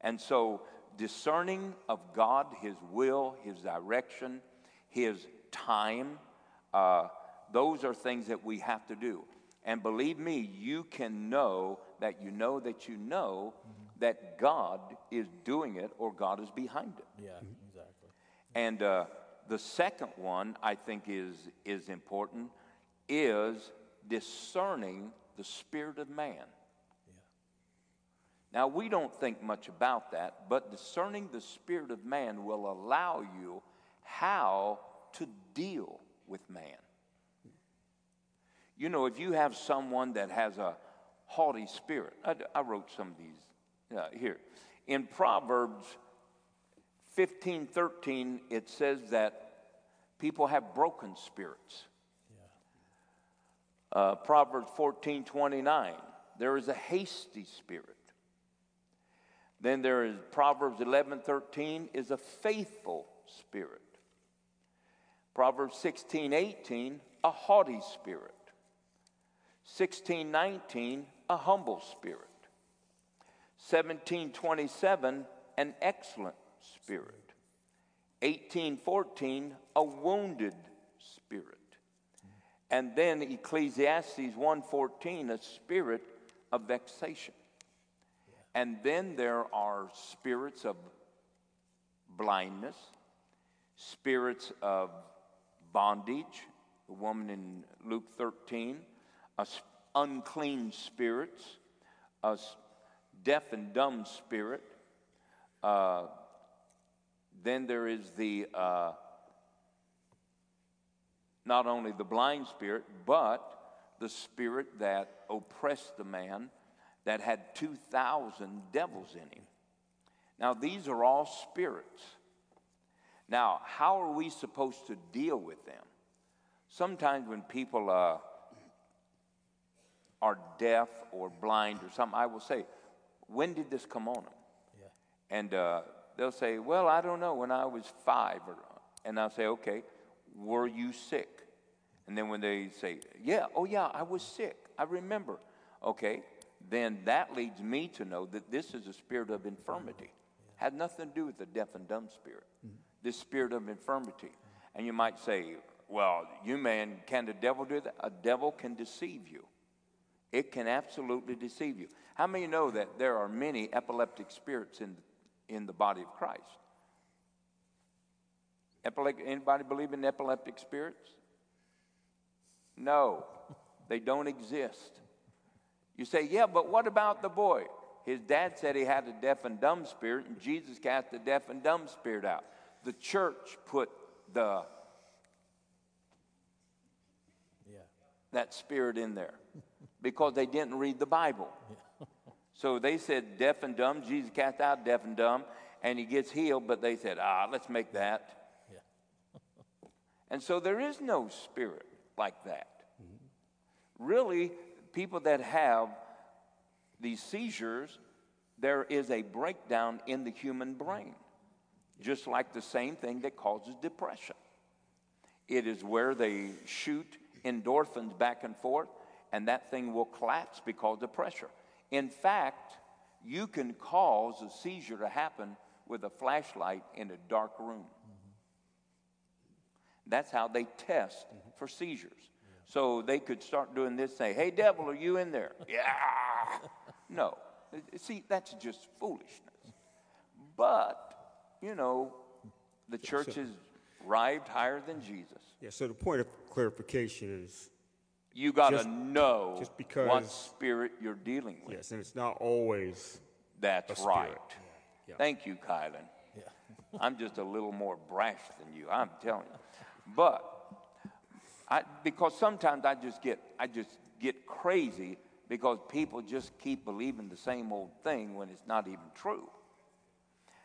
And so, discerning of God, His will, His direction, His time, uh, those are things that we have to do. And believe me, you can know that you know that you know that God is doing it or God is behind it. Yeah. Exactly. And uh, the second one I think is, is important is discerning the spirit of man. Yeah. Now, we don't think much about that, but discerning the spirit of man will allow you how to deal with man. You know, if you have someone that has a haughty spirit, I, I wrote some of these uh, here. In Proverbs 15 13, it says that people have broken spirits. Uh, Proverbs 14 29, there is a hasty spirit. Then there is Proverbs 11 13 is a faithful spirit. Proverbs 16 18, a haughty spirit. 16 19, a humble spirit. 1727, an excellent spirit. 1814, a wounded spirit. And then Ecclesiastes 1:14, a spirit of vexation. And then there are spirits of blindness, spirits of bondage, the woman in Luke 13, a s- unclean spirits, deaf and dumb spirit. Uh, then there is the uh, not only the blind spirit, but the spirit that oppressed the man that had 2,000 devils in him. Now, these are all spirits. Now, how are we supposed to deal with them? Sometimes when people uh, are deaf or blind or something, I will say, When did this come on them? Yeah. And uh, they'll say, Well, I don't know, when I was five. Or, and I'll say, Okay, were you sick? And then when they say, Yeah, oh yeah, I was sick. I remember. Okay, then that leads me to know that this is a spirit of infirmity. Had nothing to do with the deaf and dumb spirit. This spirit of infirmity. And you might say, Well, you man, can the devil do that? A devil can deceive you. It can absolutely deceive you. How many know that there are many epileptic spirits in, in the body of Christ? Anybody believe in epileptic spirits? No, they don't exist. You say, yeah, but what about the boy? His dad said he had a deaf and dumb spirit, and Jesus cast the deaf and dumb spirit out. The church put the Yeah. that spirit in there because they didn't read the Bible. So they said deaf and dumb. Jesus cast out deaf and dumb, and he gets healed, but they said, ah, let's make that. Yeah. And so there is no spirit like that. Really, people that have these seizures, there is a breakdown in the human brain, just like the same thing that causes depression. It is where they shoot endorphins back and forth, and that thing will collapse because of pressure. In fact, you can cause a seizure to happen with a flashlight in a dark room. That's how they test for seizures. So they could start doing this, say, Hey, devil, are you in there? yeah. No. See, that's just foolishness. But, you know, the church has arrived higher than Jesus. Yeah, so the point of clarification is You got to know just what spirit you're dealing with. yes, and it's not always That's right. Yeah. Thank you, Kylan. Yeah. I'm just a little more brash than you. I'm telling you. But I, because sometimes I just get I just get crazy because people just keep believing the same old thing when it's not even true.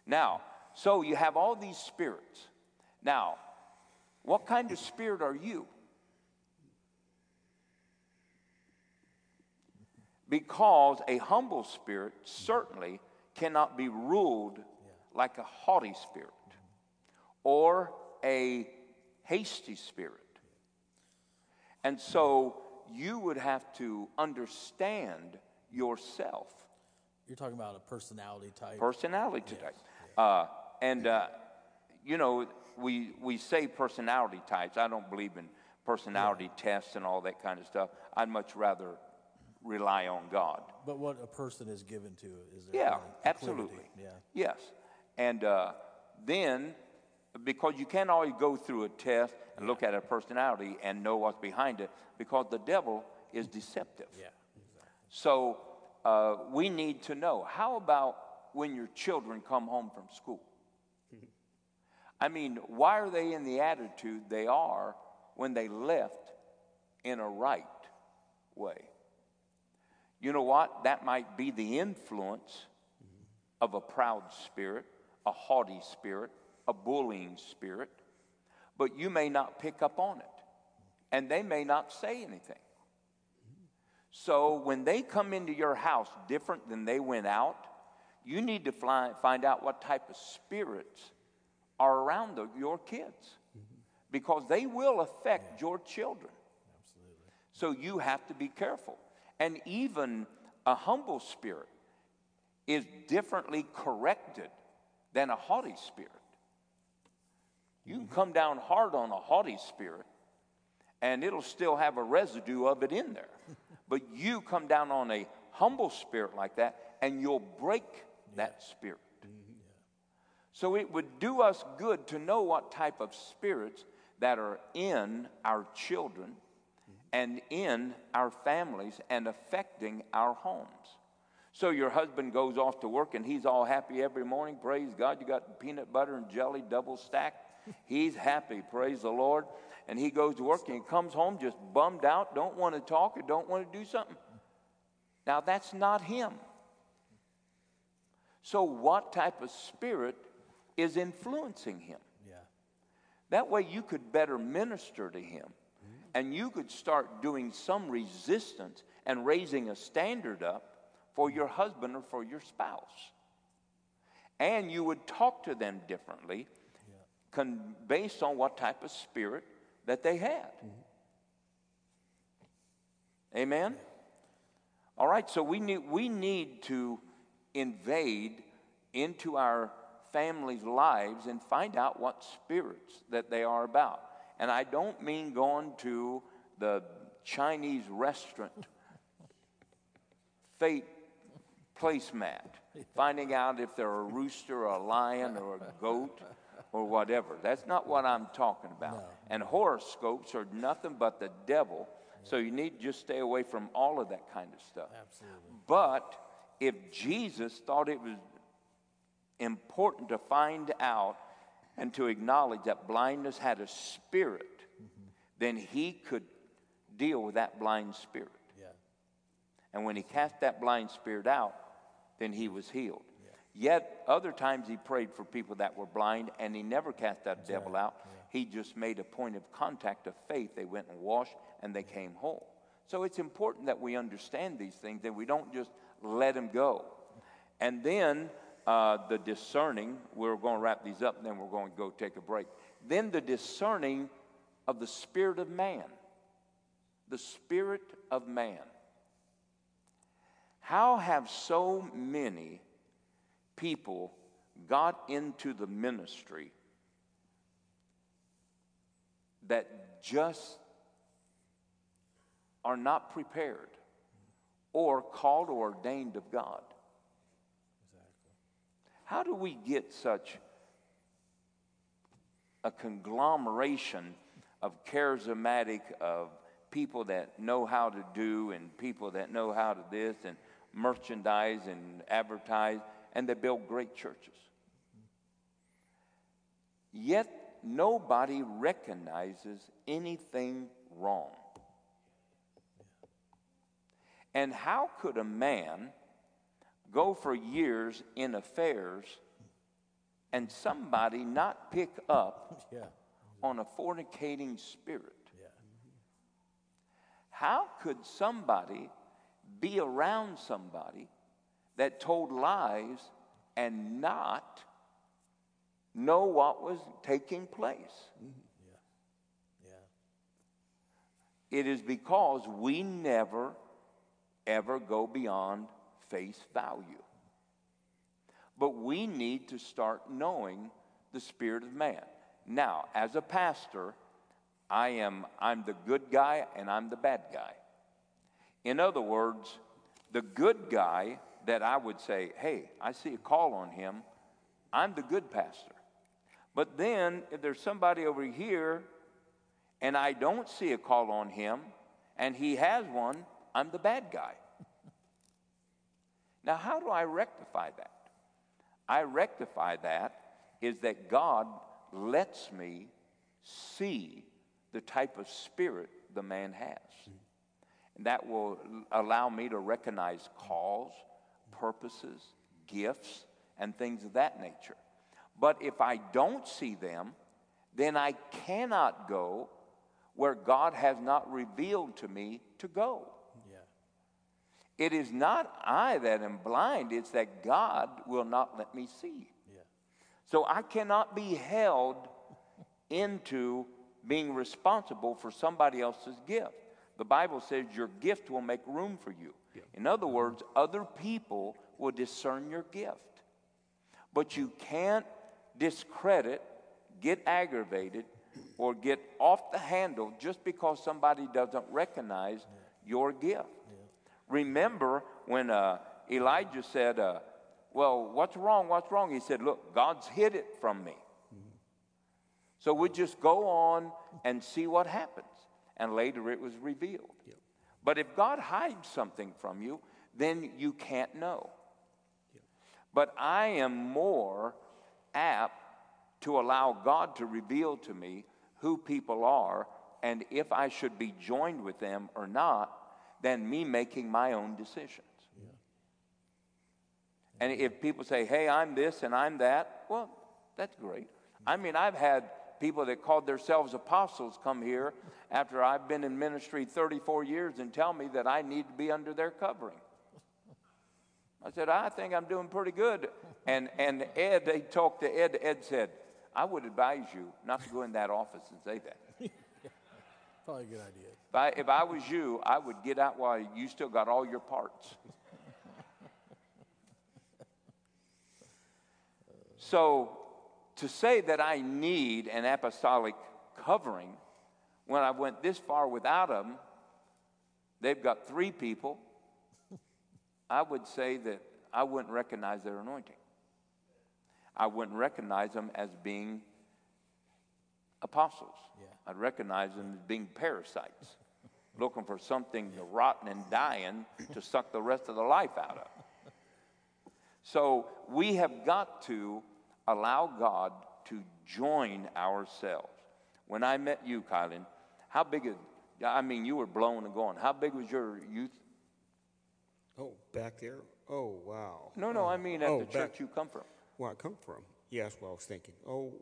Now, so you have all these spirits. Now, what kind of spirit are you? Because a humble spirit certainly cannot be ruled like a haughty spirit or a hasty spirit. And so you would have to understand yourself. You're talking about a personality type. Personality type. Uh, and, uh, you know, we, we say personality types. I don't believe in personality tests and all that kind of stuff. I'd much rather rely on God. But what a person is given to is there Yeah, absolutely. Yeah. Yes. And uh, then, because you can't always go through a test and look at a personality and know what's behind it, because the devil is deceptive. Yeah. So uh, we need to know. How about when your children come home from school? I mean, why are they in the attitude they are when they left in a right way? You know what? That might be the influence of a proud spirit, a haughty spirit, a bullying spirit, but you may not pick up on it, and they may not say anything. So when they come into your house different than they went out, you need to fly, find out what type of spirits are around the, your kids because they will affect your children. Absolutely. So you have to be careful. And even a humble spirit is differently corrected than a haughty spirit. You can mm-hmm. come down hard on a haughty spirit, and it'll still have a residue of it in there. but you come down on a humble spirit like that, and you'll break that spirit. Mm-hmm, so it would do us good to know what type of spirits that are in our children and in our families and affecting our homes. So your husband goes off to work and he's all happy every morning. Praise God, you got peanut butter and jelly double stacked. He's happy, praise the Lord. And he goes to work and he comes home just bummed out, don't want to talk or don't want to do something. Now that's not him. So, what type of spirit is influencing him? Yeah. That way, you could better minister to him and you could start doing some resistance and raising a standard up for your husband or for your spouse. And you would talk to them differently con- based on what type of spirit that they had. Mm-hmm. Amen? All right, so we need, we need to invade into our families' lives and find out what spirits that they are about. And I don't mean going to the Chinese restaurant fate placemat, finding out if they're a rooster or a lion or a goat or whatever. That's not what I'm talking about. And horoscopes are nothing but the devil. So you need to just stay away from all of that kind of stuff. Absolutely. But if Jesus thought it was important to find out and to acknowledge that blindness had a spirit, mm-hmm. then he could deal with that blind spirit. Yeah. And when he cast that blind spirit out, then he was healed. Yet other times he prayed for people that were blind and he never cast that devil out. He just made a point of contact of faith. They went and washed and they came whole. So it's important that we understand these things and we don't just let them go. And then uh, the discerning, we're going to wrap these up and then we're going to go take a break. Then the discerning of the spirit of man. The spirit of man. How have so many people got into the ministry that just are not prepared or called or ordained of God? How do we get such a conglomeration of charismatic, of people that know how to do, and people that know how to this, and merchandise and advertise, and they build great churches? Yet nobody recognizes anything wrong. And how could a man go for years in affairs and somebody not pick up Yeah. on a fornicating spirit? Yeah. How could somebody be around somebody that told lies and not know what was taking place? Mm-hmm. Yeah. It is because we never, ever go beyond face value. But we need to start knowing the spirit of man. Now, as a pastor, I am I'm the good guy and I'm the bad guy. In other words, the good guy that I would say, "Hey, I see a call on him. I'm the good pastor." But then if there's somebody over here and I don't see a call on him and he has one, I'm the bad guy. Now, how do I rectify that? I rectify that is that God lets me see the type of spirit the man has. And that will allow me to recognize calls, purposes, gifts, and things of that nature. But if I don't see them, then I cannot go where God has not revealed to me to go. It is not I that am blind, it's that God will not let me see. Yeah. So I cannot be held into being responsible for somebody else's gift. The Bible says your gift will make room for you. In other words, other people will discern your gift. But you can't discredit, get aggravated, or get off the handle just because somebody doesn't recognize your gift. Remember when uh, Elijah said, uh, Well, what's wrong? What's wrong? He said, Look, God's hid it from me. So we just go on and see what happens. And later it was revealed. But if God hides something from you, then you can't know. But I am more apt to allow God to reveal to me who people are and if I should be joined with them or not than me making my own decisions. And if people say, hey, I'm this and I'm that, well, that's great. I mean, I've had people that called themselves apostles come here after I've been in ministry 34 years and tell me that I need to be under their covering. I said, I think I'm doing pretty good. And, and Ed, they talked to Ed. Ed said, I would advise you not to go in that office and say that. Probably a good idea. If I, if I was you, I would get out while you still got all your parts. so, to say that I need an apostolic covering when I went this far without them, they've got three people. I would say that I wouldn't recognize their anointing. I wouldn't recognize them as being apostles. Yeah. I'd recognize them as being parasites, looking for something rotten and dying to suck the rest of the life out of. So we have got to allow God to join ourselves. When I met you, Kylan, how big a, I mean, you were blowing and going. How big was your youth? Oh, back there? Oh, wow. No, no, I oh, mean at Oh, the back- church you come from. Where I come from? Yeah, that's what I was thinking. Oh,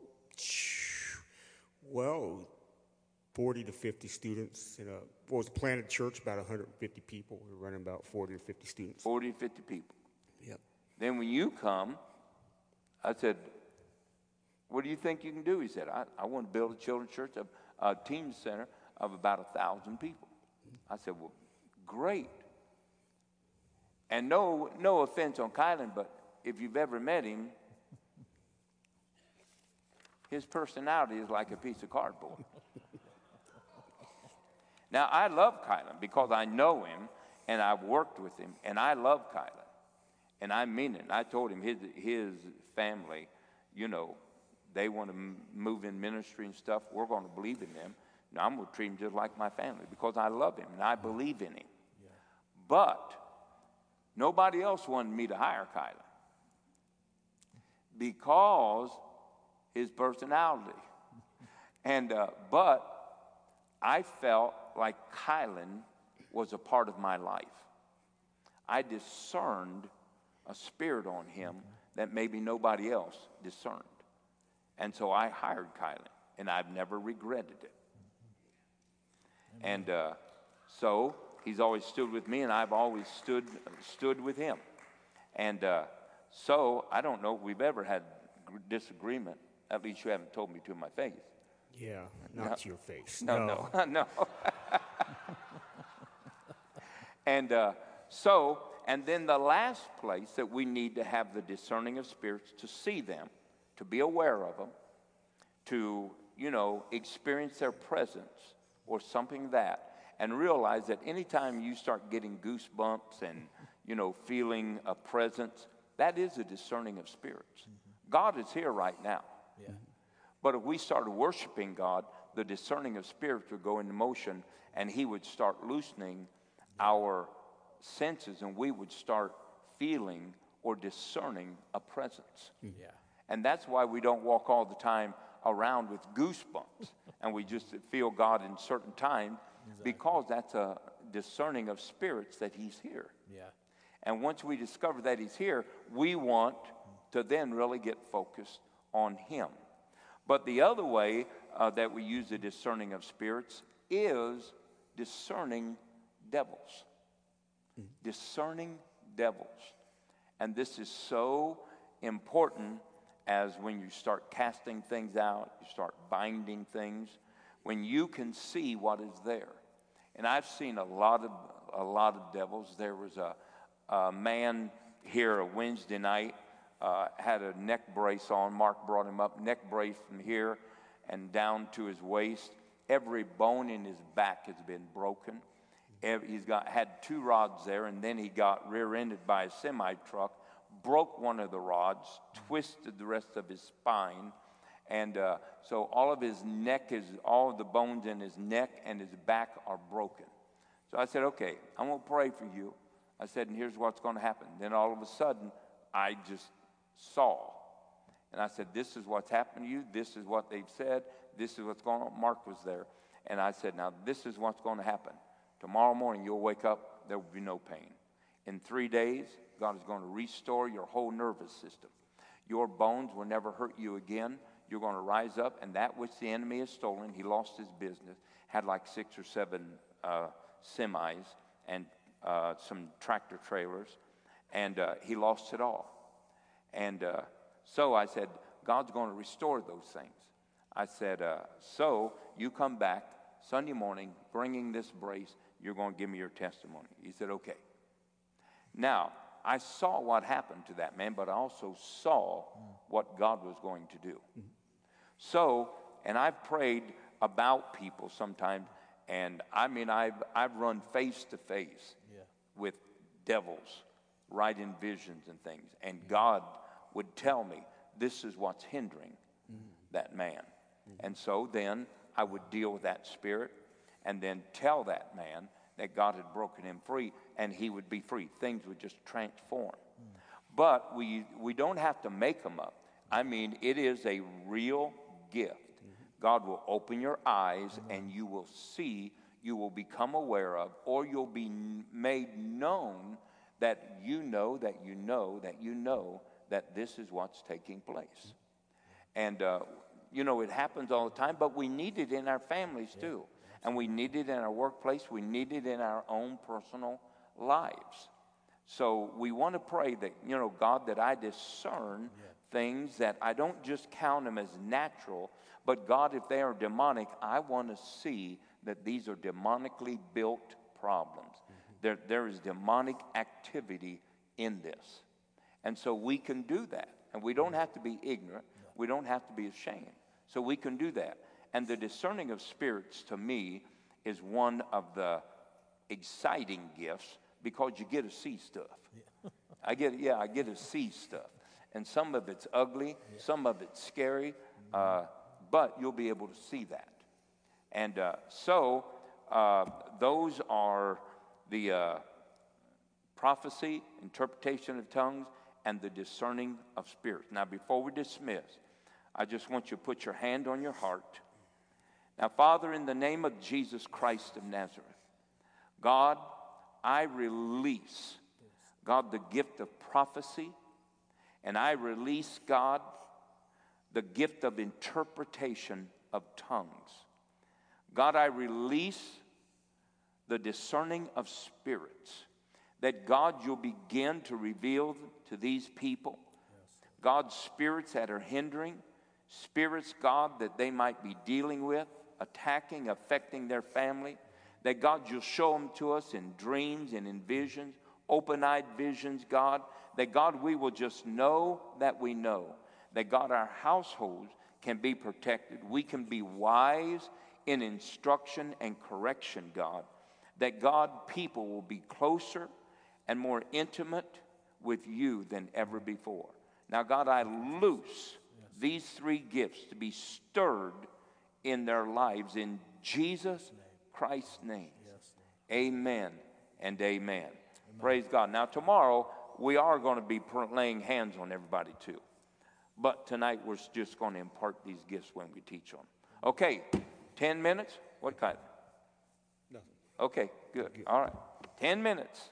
well, 40 to 50 students in a, what was a planted church, about 150 people. We were running about 40 or 50 students. 40, 50 people. Yep. Then when you come, I said, What do you think you can do? He said, I, I want to build a children's church, a, a teen center of about a thousand people. I said, Well, great. And no, no offense on Kylan, but if you've ever met him, his personality is like a piece of cardboard. Now, I love Kylan because I know him and I've worked with him, and I love Kylan. And I mean it. I told him his, his family, you know, they want to move in ministry and stuff. We're going to believe in them. Now, I'm going to treat him just like my family because I love him and I believe in him. But nobody else wanted me to hire Kylan because his personality. And, uh, but I felt like Kylan was a part of my life. I discerned a spirit on him that maybe nobody else discerned. And so I hired Kylan, and I've never regretted it. And uh, so he's always stood with me, and I've always stood, stood with him. And uh, so I don't know if we've ever had disagreement. At least you haven't told me to my face. Yeah, not no. to your face. No, no, no. and uh, so, and then the last place that we need to have the discerning of spirits to see them, to be aware of them, to, you know, experience their presence or something that, and realize that anytime you start getting goosebumps and, you know, feeling a presence, that is a discerning of spirits. Mm-hmm. God is here right now. Yeah. But if we started worshiping God, the discerning of spirits would go into motion and He would start loosening our senses and we would start feeling or discerning a presence. Yeah. And that's why we don't walk all the time around with goosebumps and we just feel God in certain times exactly. because that's a discerning of spirits that He's here. Yeah. And once we discover that He's here, we want to then really get focused on Him. But the other way uh, that we use the discerning of spirits is discerning devils. Mm-hmm. Discerning devils. And this is so important as when you start casting things out, you start binding things, when you can see what is there. And I've seen a lot of a lot of devils. There was a, a man here a Wednesday night uh, had a neck brace on. Mark brought him up, neck brace from here and down to his waist. Every bone in his back has been broken. He's got had two rods there, and then he got rear-ended by a semi truck, broke one of the rods, twisted the rest of his spine, and uh, so all of his neck is all of the bones in his neck and his back are broken. So I said, "Okay, I'm to pray for you." I said, "And here's what's going to happen." Then all of a sudden, I just saw. And I said, This is what's happened to you. This is what they've said. This is what's going on. Mark was there. And I said, Now, this is what's going to happen. Tomorrow morning, you'll wake up, there will be no pain. In three days, God is going to restore your whole nervous system. Your bones will never hurt you again. You're going to rise up, and that which the enemy has stolen, he lost his business, had like six or seven uh, semis and uh, some tractor trailers, and uh, he lost it all. And uh, so I said, God's going to restore those things. I said, uh, So you come back Sunday morning bringing this brace, you're going to give me your testimony. He said, Okay. Now, I saw what happened to that man, but I also saw what God was going to do. So, and I've prayed about people sometimes, and I mean, I've, I've run face to face with devils, right in visions and things, and God would tell me this is what's hindering mm-hmm. that man. Mm-hmm. And so then I would deal with that spirit and then tell that man that God had broken him free and he would be free. Things would just transform. Mm. But we, we don't have to make them up. I mean, it is a real gift. Mm-hmm. God will open your eyes mm-hmm. and you will see, you will become aware of, or you'll be made known that you know that you know that you know that this is what's taking place. And, uh, you know, it happens all the time, but we need it in our families too. And we need it in our workplace, we need it in our own personal lives. So we want to pray that, you know, God, that I discern things that I don't just count them as natural, but God, if they are demonic, I want to see that these are demonically built problems. Mm-hmm. There, there is demonic activity in this. And so we can do that. And we don't have to be ignorant. We don't have to be ashamed. So we can do that. And the discerning of spirits to me is one of the exciting gifts because you get to see stuff. Yeah. I get, yeah, I get to see stuff. And some of it's ugly, yeah. some of it's scary, uh, but you'll be able to see that. And uh, so uh, those are the uh, prophecy, interpretation of tongues, and the discerning of spirits. Now, before we dismiss, I just want you to put your hand on your heart. Now, Father, in the name of Jesus Christ of Nazareth, God, I release God, the gift of prophecy, and I release, God, the gift of interpretation of tongues. God, I release the discerning of spirits, that God, you'll begin to reveal to these people. God's spirits that are hindering, spirits, God, that they might be dealing with, attacking, affecting their family. That God, you'll show them to us in dreams and in visions, open eyed visions, God. That God, we will just know that we know. That God, our households can be protected. We can be wise in instruction and correction, God. That God, people will be closer and more intimate with you than ever before. Now, God, I loose these three gifts to be stirred in their lives in Jesus Christ's name. Amen and amen. Praise God. Now, tomorrow, we are going to be laying hands on everybody too. But tonight, we're just going to impart these gifts when we teach them. Okay, 10 minutes? What kind? Nothing. Okay, good. All right. 10 minutes.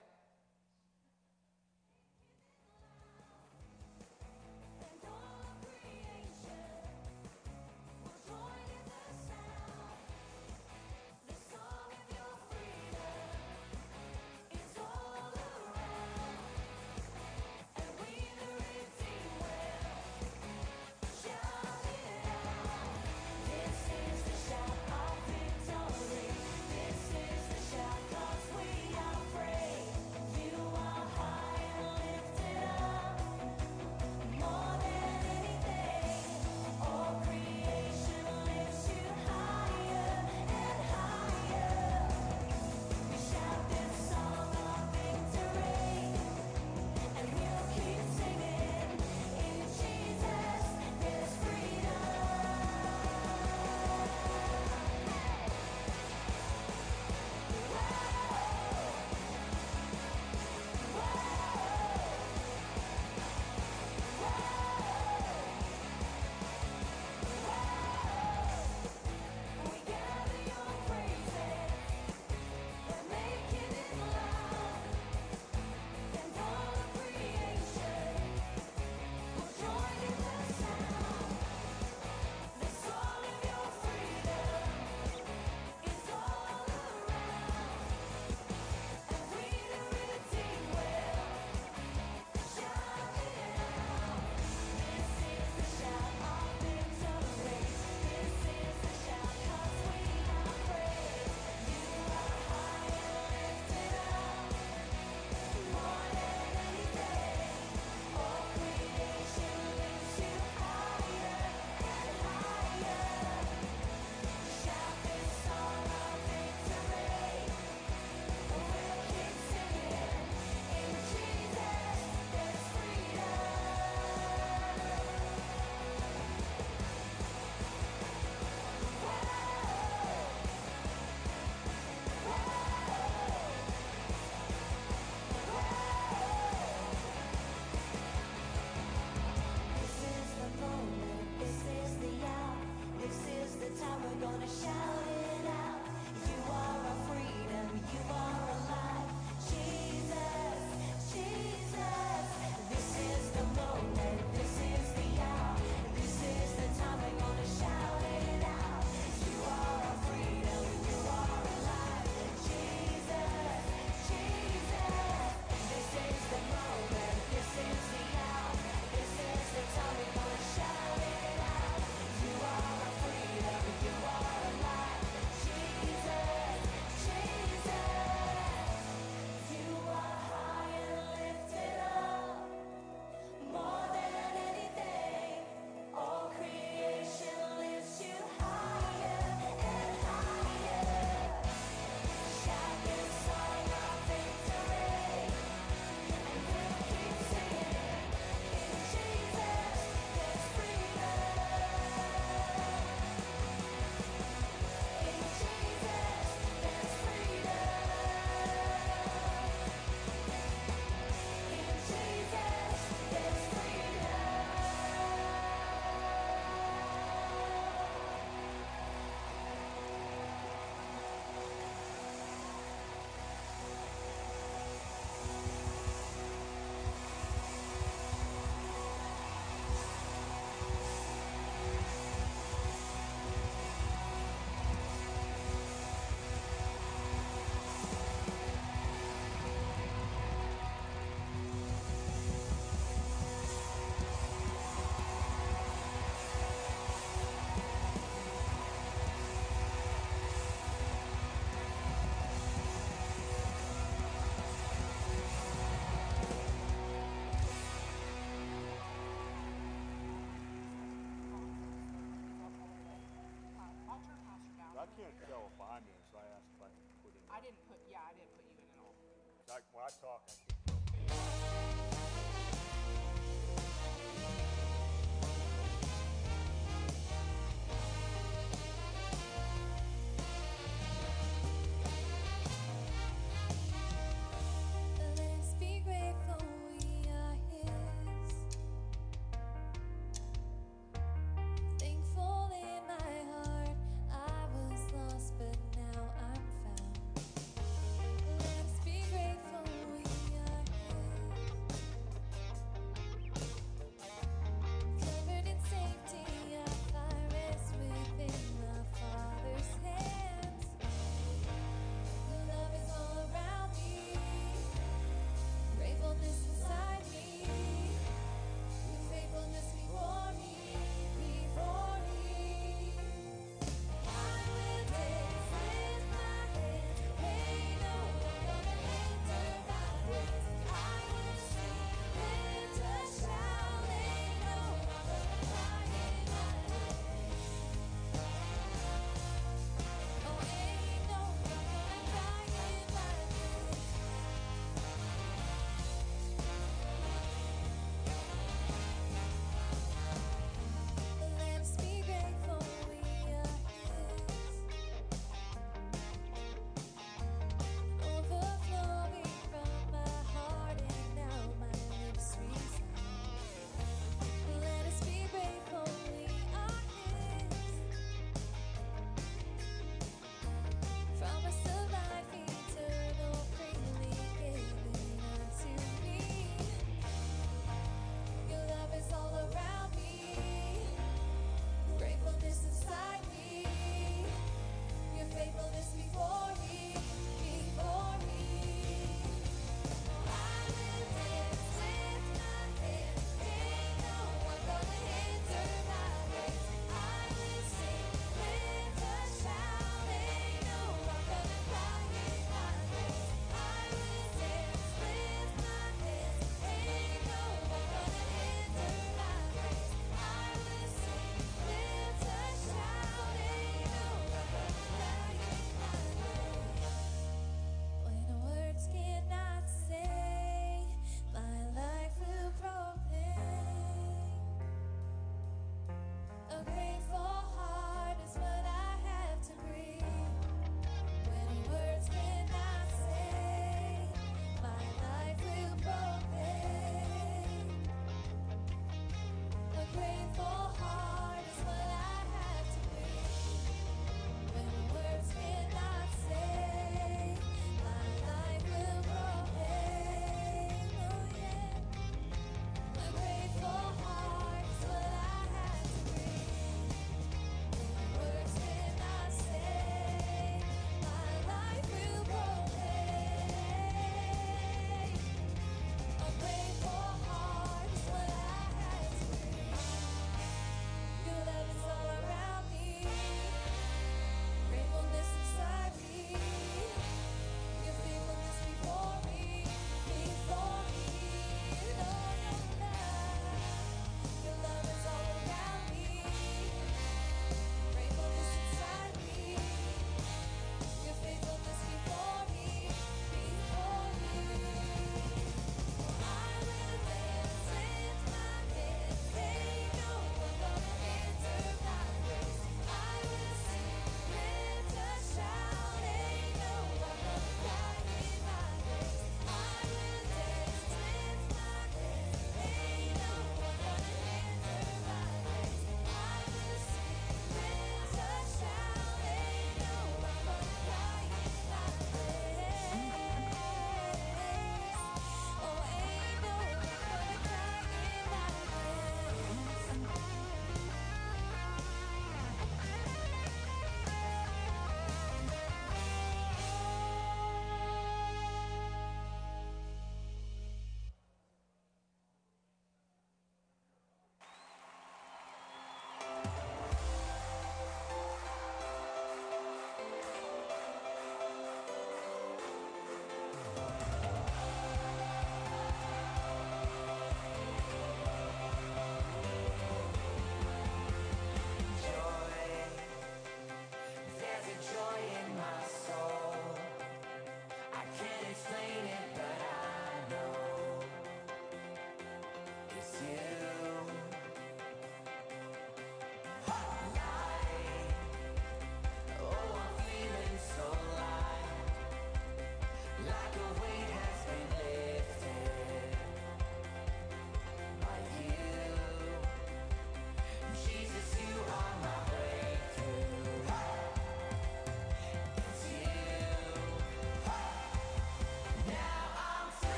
shine. Can't tell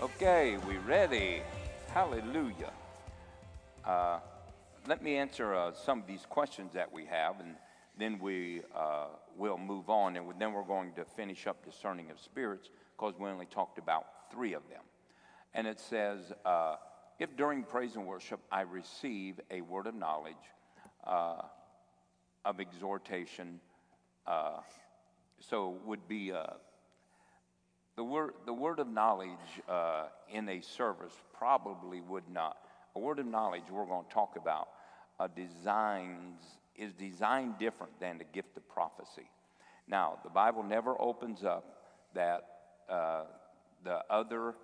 Okay, we ready? Hallelujah. Uh, let me answer uh, some of these questions that we have, and then we uh, will move on, and then we're going to finish up discerning of spirits because we only talked about three of them. And it says, uh, if during praise and worship I receive a word of knowledge, uh, of exhortation, uh, so would be the word, the word of knowledge uh, in a service probably would not. A word of knowledge we're going to talk about uh, designs is designed different than the gift of prophecy. Now, the Bible never opens up that uh, the other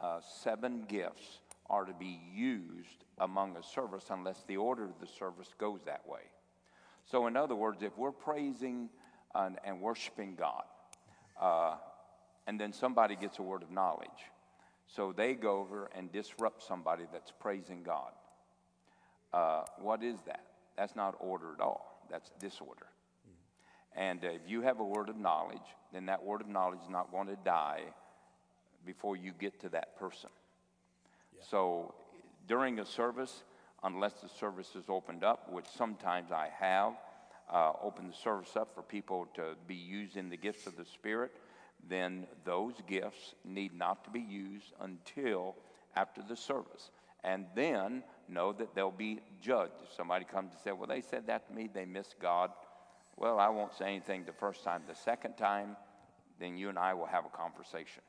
uh, seven gifts are to be used among a service unless the order of the service goes that way. So, in other words, if we're praising and, and worshiping God, uh, and then somebody gets a word of knowledge. So they go over and disrupt somebody that's praising God. Uh, what is that? That's not order at all. That's disorder. And uh, if you have a word of knowledge, then that word of knowledge is not going to die before you get to that person. So during a service, unless the service is opened up, which sometimes I have, uh, opened the service up for people to be used in the gifts of the Spirit, then those gifts need not to be used until after the service. And then know that they'll be judged. If somebody comes and says, Well, they said that to me, they missed God. Well, I won't say anything the first time. The second time, then you and I will have a conversation.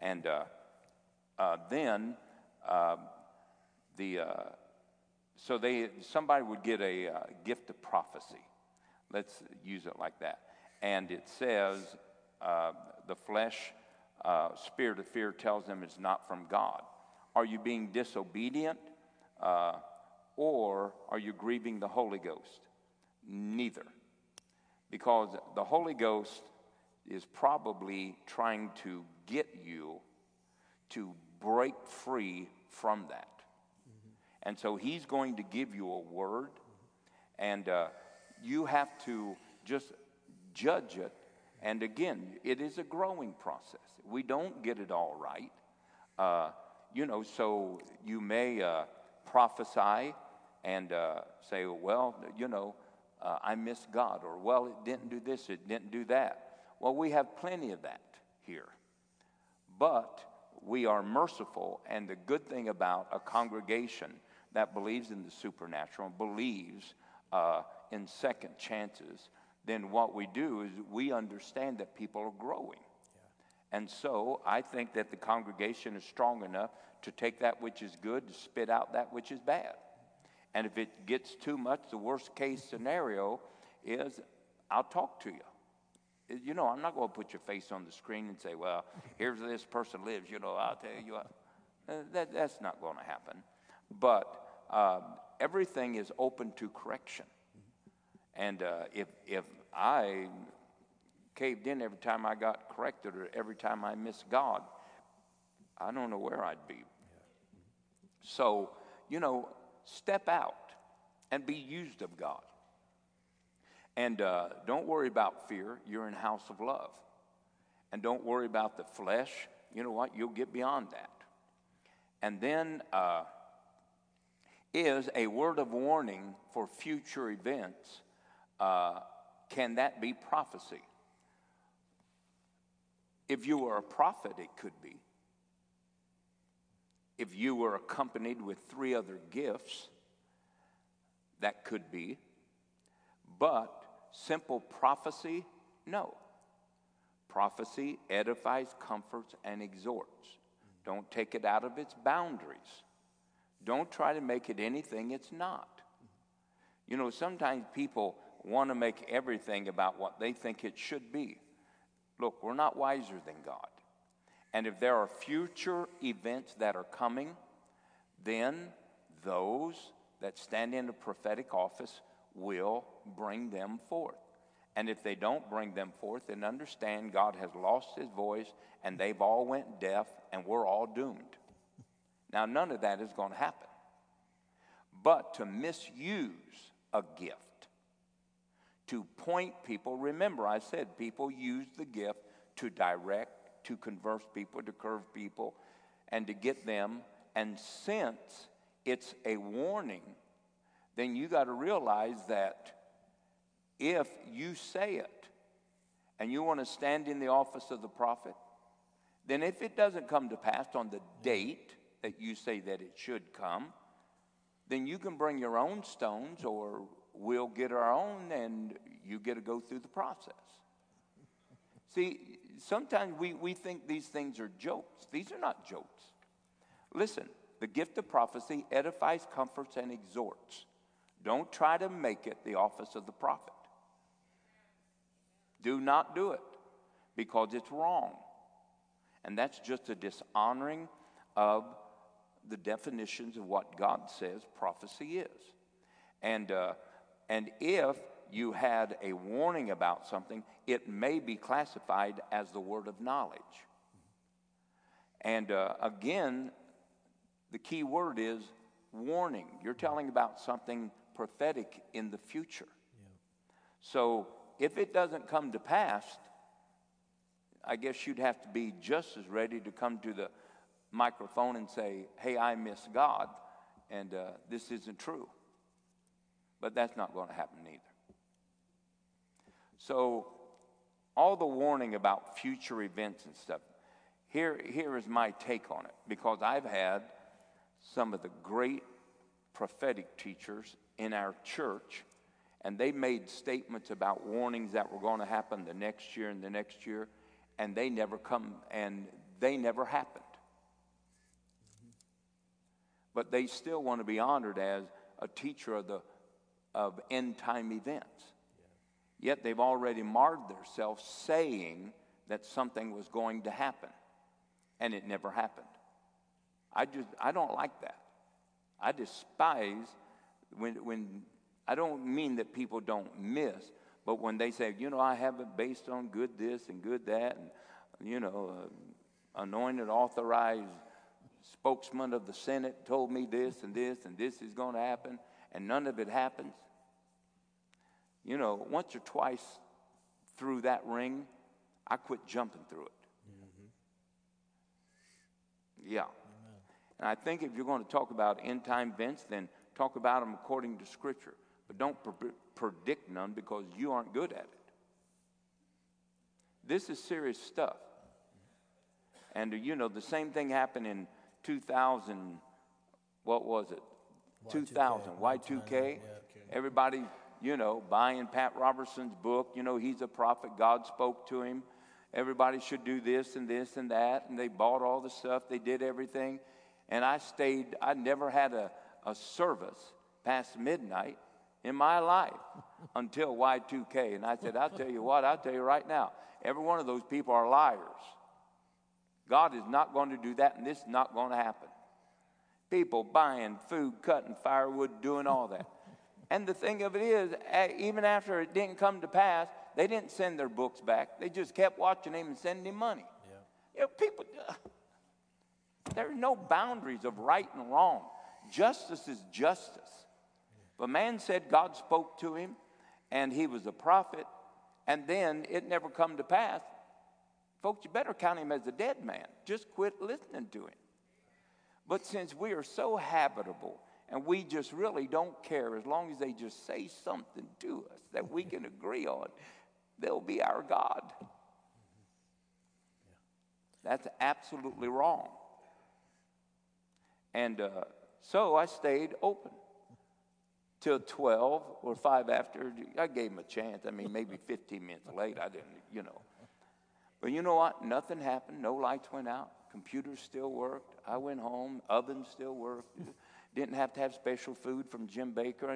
And uh, uh, then uh, the so they somebody would get a uh, gift of prophecy. Let's use it like that. And it says uh, the flesh, uh, spirit of fear tells them it's not from God. Are you being disobedient uh, or are you grieving the Holy Ghost? Neither. Because the Holy Ghost is probably trying to get you to break free from that. And so he's going to give you a word, and uh, you have to just judge it. And again, it is a growing process. We don't get it all right. Uh, you know, so you may uh, prophesy and uh, say, well, you know, uh, I missed God, or well, it didn't do this, it didn't do that. Well, we have plenty of that here. But we are merciful, and the good thing about a congregation that believes in the supernatural, believes uh, in second chances, then what we do is we understand that people are growing. And so I think that the congregation is strong enough to take that which is good to spit out that which is bad. And if it gets too much, the worst case scenario is I'll talk to you. You know, I'm not going to put your face on the screen and say, well, here's where this person lives. You know, I'll tell you what. Uh, that, that's not going to happen. But um, everything is open to correction. And uh, if, if I caved in every time I got corrected or every time I missed God, I don't know where I'd be. So, you know, step out and be used of God. And uh, don't worry about fear. You're in house of love. And don't worry about the flesh. You know what? You'll get beyond that. And then uh, is a word of warning for future events. Uh, can that be prophecy? If you were a prophet, it could be. If you were accompanied with three other gifts, that could be. But simple prophecy, no. Prophecy edifies, comforts, and exhorts. Don't take it out of its boundaries. Don't try to make it anything it's not. You know, sometimes people want to make everything about what they think it should be. Look, we're not wiser than God. And if there are future events that are coming, then those that stand in the prophetic office will bring them forth. And if they don't bring them forth, then understand God has lost his voice and they've all went deaf and we're all doomed. Now, none of that is going to happen. But to misuse a gift, to point people, remember I said people use the gift to direct, to converse people, to curve people, and to get them. And since it's a warning, then you got to realize that if you say it and you want to stand in the office of the prophet, then if it doesn't come to pass on the date that you say that it should come, then you can bring your own stones or we'll get our own and you get to go through the process. See, sometimes we, we think these things are jokes. These are not jokes. Listen, the gift of prophecy edifies, comforts, and exhorts. Don't try to make it the office of the prophet. Do not do it because it's wrong. And that's just a dishonoring of the definitions of what God says prophecy is. And, uh, and if you had a warning about something, it may be classified as the word of knowledge. And uh, again, the key word is warning. You're telling about something prophetic in the future. So if it doesn't come to pass, I guess you'd have to be just as ready to come to the microphone and say, Hey, I miss God, and uh, this isn't true. But that's not going to happen either. So, all the warning about future events and stuff, here, here is my take on it because I've had some of the great prophetic teachers in our church, and they made statements about warnings that were going to happen the next year and the next year, and they never come and they never happened. But they still want to be honored as a teacher of the of end time events. Yet they've already marred themselves saying that something was going to happen, and it never happened. I just I don't like that. I despise when when I don't mean that people don't miss, but when they say, you know, I have it based on good this and good that, and you know, uh, anointed, authorized spokesman of the Senate told me this and this and this is going to happen, and none of it happens. You know, once or twice through that ring, I quit jumping through it. Mm-hmm. Yeah. And I think if you're going to talk about end time events, then talk about them according to Scripture. But don't pre- predict none because you aren't good at it. This is serious stuff. And you know, the same thing happened in 2000, what was it? 2000, Y2K. Everybody, you know, buying Pat Robertson's book. You know, he's a prophet. God spoke to him. Everybody should do this and this and that. And they bought all the stuff, they did everything. And I stayed, I never had a, a service past midnight in my life until Y2K. And I said, I'll tell you what, I'll tell you right now, every one of those people are liars. God is not going to do that, and this is not going to happen. People buying food, cutting firewood, doing all that. And the thing of it is, even after it didn't come to pass, they didn't send their books back. They just kept watching him and sending him money. Yeah. You know, people, there's no boundaries of right and wrong. Justice is justice. If a man said God spoke to him and he was a prophet, and then it never come to pass, folks, you better count him as a dead man. Just quit listening to him. But since we are so habitable and we just really don't care as long as they just say something to us that we can agree on, they'll be our God. That's absolutely wrong. And uh, so I stayed open till 12 or 5 after. I gave him a chance. I mean, maybe 15 minutes late. I didn't, you know. But you know what? Nothing happened. No lights went out. Computers still worked. I went home. Ovens still worked. Didn't have to have special food from Jim Bakker.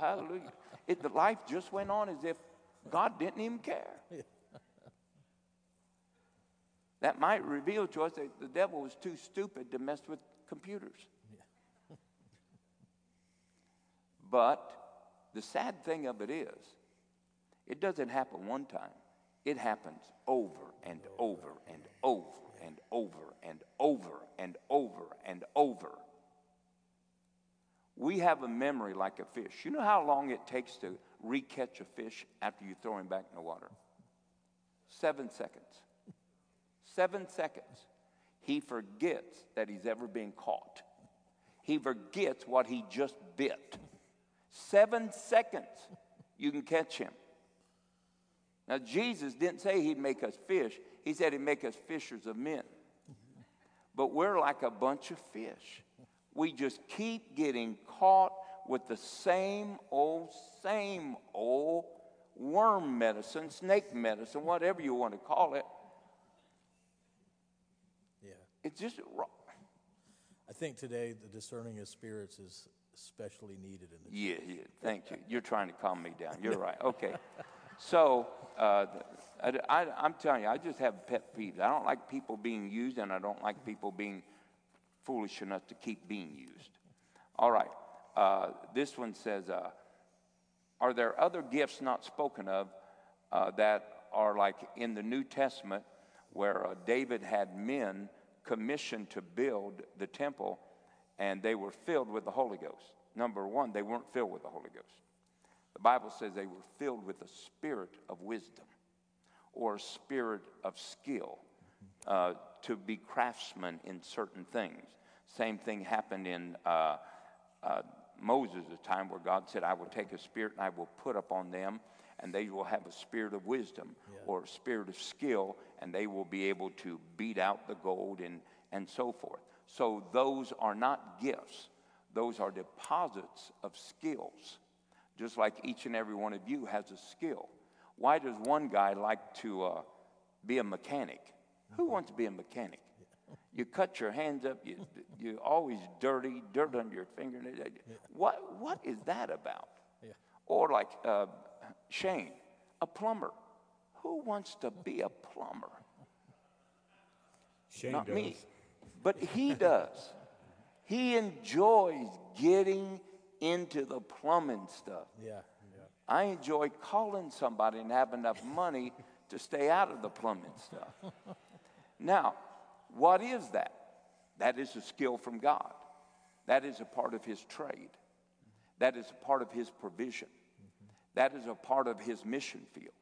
Hallelujah. It, the life just went on as if God didn't even care. That might reveal to us that the devil was too stupid to mess with computers. but the sad thing of it is, it doesn't happen one time. It happens over and over and over and over and over and over and over. We have a memory like a fish. You know how long it takes to recatch a fish after you throw him back in the water? Seven seconds. seven seconds, he forgets that he's ever been caught. He forgets what he just bit. Seven seconds, you can catch him. Now, Jesus didn't say he'd make us fish, he said he'd make us fishers of men. But we're like a bunch of fish. We just keep getting caught with the same old, same old worm medicine, snake medicine, whatever you want to call it. Yeah. It's just wrong. I think today the discerning of spirits is especially needed in the Yeah, yeah. Thank you. You're trying to calm me down. You're right. Okay. So uh, I, am telling you, I just have pet peeves. I don't like people being used, and I don't like people being foolish enough to keep being used. All right. Uh, this one says, uh, "Are there other gifts not spoken of uh, that are like in the New Testament, where uh, David had men commissioned to build the temple?" and they were filled with the Holy Ghost. Number one, they weren't filled with the Holy Ghost. The Bible says they were filled with the spirit of wisdom or spirit of skill uh, to be craftsmen in certain things. Same thing happened in uh, uh, Moses' time where God said, I will take a spirit and I will put upon them, and they will have a spirit of wisdom or a spirit of skill, and they will be able to beat out the gold and, and so forth. So those are not gifts, those are deposits of skills, just like each and every one of you has a skill. Why does one guy like to uh, be a mechanic? Who wants to be a mechanic? You cut your hands up, you, you're always dirty, dirt under your fingernails. What, what is that about? Yeah. Or like uh, Shane, a plumber. Who wants to be a plumber? Shane Not does. me. But he does. he enjoys getting into the plumbing stuff. Yeah. I enjoy calling somebody and have enough money to stay out of the plumbing stuff. now, what is that? That is a skill from God. That is a part of his trade. That is a part of his provision. That is a part of his mission field.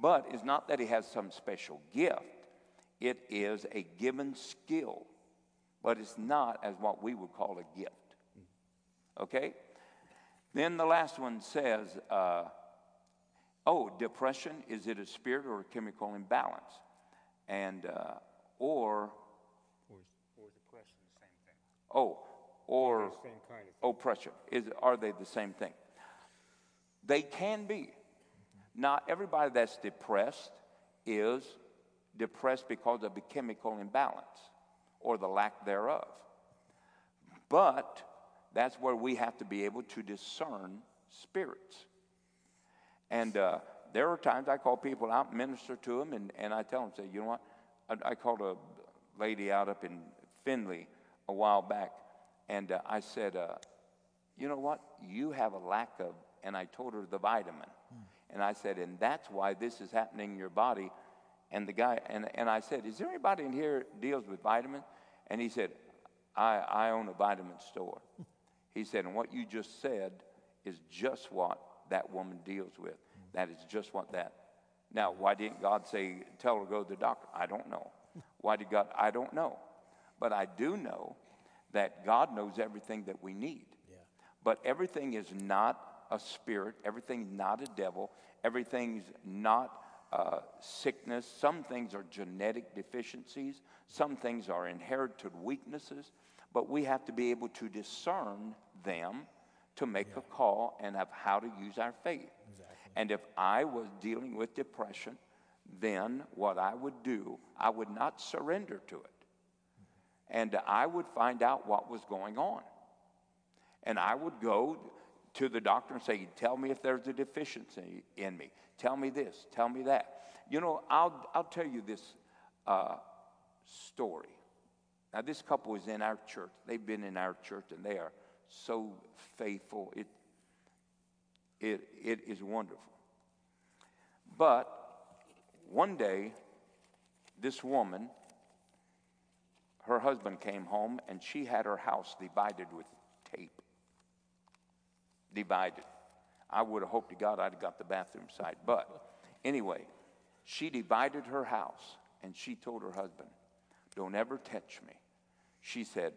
But it's not that he has some special gift, it is a given skill, but it's not as what we would call a gift. Okay? Then the last one says, uh, oh, depression, is it a spirit or a chemical imbalance? And, uh, or, oh, or Same kind of oppression. Is, are they the same thing? They can be. Not everybody that's depressed is depressed because of a chemical imbalance or the lack thereof. But that's where we have to be able to discern spirits. And uh, there are times I call people out, minister to them, and, and I tell them, say, you know what? I, I called a lady out up in Finley a while back, and uh, I said, uh, you know what? You have a lack of, and I told her the vitamin. And I said, and that's why this is happening in your body. And the guy, and, and I said, is there anybody in here deals with vitamins? And he said, I, I own a vitamin store. He said, and what you just said is just what that woman deals with. That is just what that. Now, why didn't God say, tell her to go to the doctor? I don't know. Why did God? I don't know. But I do know that God knows everything that we need. But everything is not a spirit, everything's not a devil, everything's not uh, sickness. Some things are genetic deficiencies, some things are inherited weaknesses, but we have to be able to discern them to make a call and of how to use our faith. And if I was dealing with depression, then what I would do, I would not surrender to it. And I would find out what was going on. And I would go to the doctor and say, Tell me if there's a deficiency in me. Tell me this. Tell me that. You know, I'll, I'll tell you this uh, story. Now, this couple is in our church. They've been in our church and they are so faithful. It, it, it is wonderful. But one day, this woman, her husband came home and she had her house divided with tape. Divided. I would have hoped to God I'd have got the bathroom side. But anyway, she divided her house and she told her husband, Don't ever touch me. She said,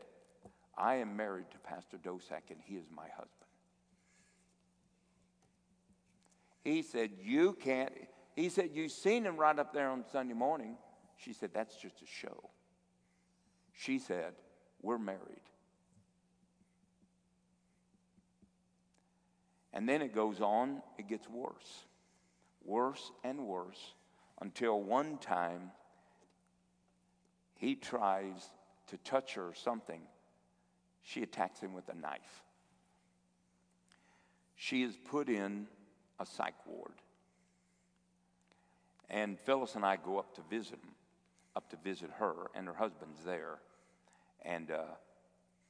I am married to Pastor Dosak, and he is my husband. He said, You can't. He said, You've seen him right up there on Sunday morning. She said, That's just a show. She said, We're married. And then it goes on, it gets worse, worse and worse, until one time he tries to touch her or something. She attacks him with a knife. She is put in a psych ward. And Phyllis and I go up to visit him, up to visit her, and her husband's there. And uh,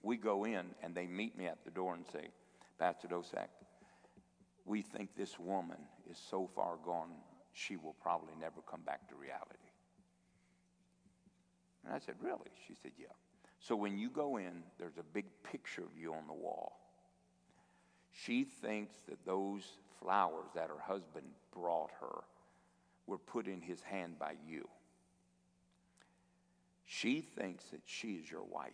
we go in, and they meet me at the door and say, Pastor Dosak, we think this woman is so far gone, she will probably never come back to reality. And I said, Really? She said, Yeah. So when you go in, there's a big picture of you on the wall. She thinks that those flowers that her husband brought her were put in his hand by you. She thinks that she is your wife.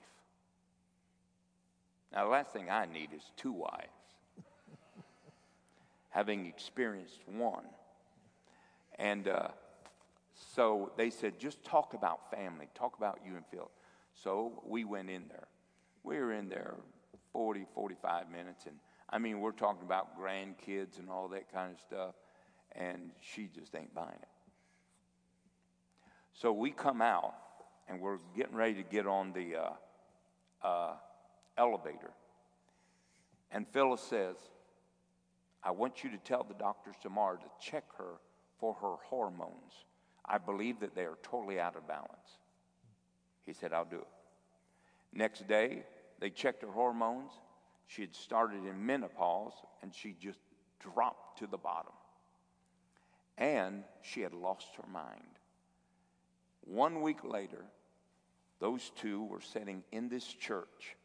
Now, the last thing I need is two wives, having experienced one. And uh, so they said, just talk about family, talk about you and Phil. So we went in there. We were in there 40, 45 minutes, and I mean, we're talking about grandkids and all that kind of stuff, and she just ain't buying it. So we come out, and we're getting ready to get on the uh, uh, elevator. And Phyllis says, I want you to tell the doctors tomorrow to check her for her hormones. I believe that they are totally out of balance. He said, I'll do it. Next day, they checked her hormones. She had started in menopause and she just dropped to the bottom. And she had lost her mind. One week later, those two were sitting in this church,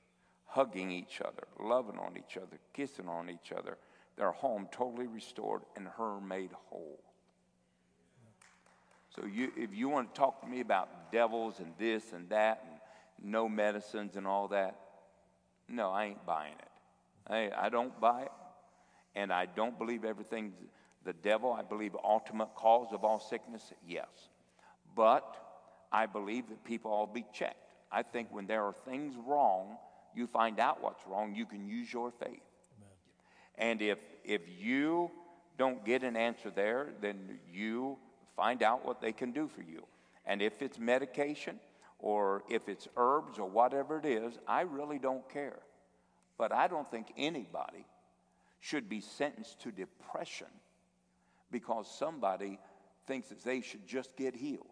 hugging each other, loving on each other, kissing on each other, their home totally restored and her made whole. So you, if you want to talk to me about devils and this and that and no medicines and all that, no, I ain't buying it. I, I don't buy it. And I don't believe everything's the devil. I believe ultimate cause of all sickness, yes. But I believe that people all be checked. I think when there are things wrong, you find out what's wrong, you can use your faith. Amen. And if if you don't get an answer there, then you find out what they can do for you. And if it's medication or if it's herbs or whatever it is, I really don't care. But I don't think anybody should be sentenced to depression because somebody thinks that they should just get healed.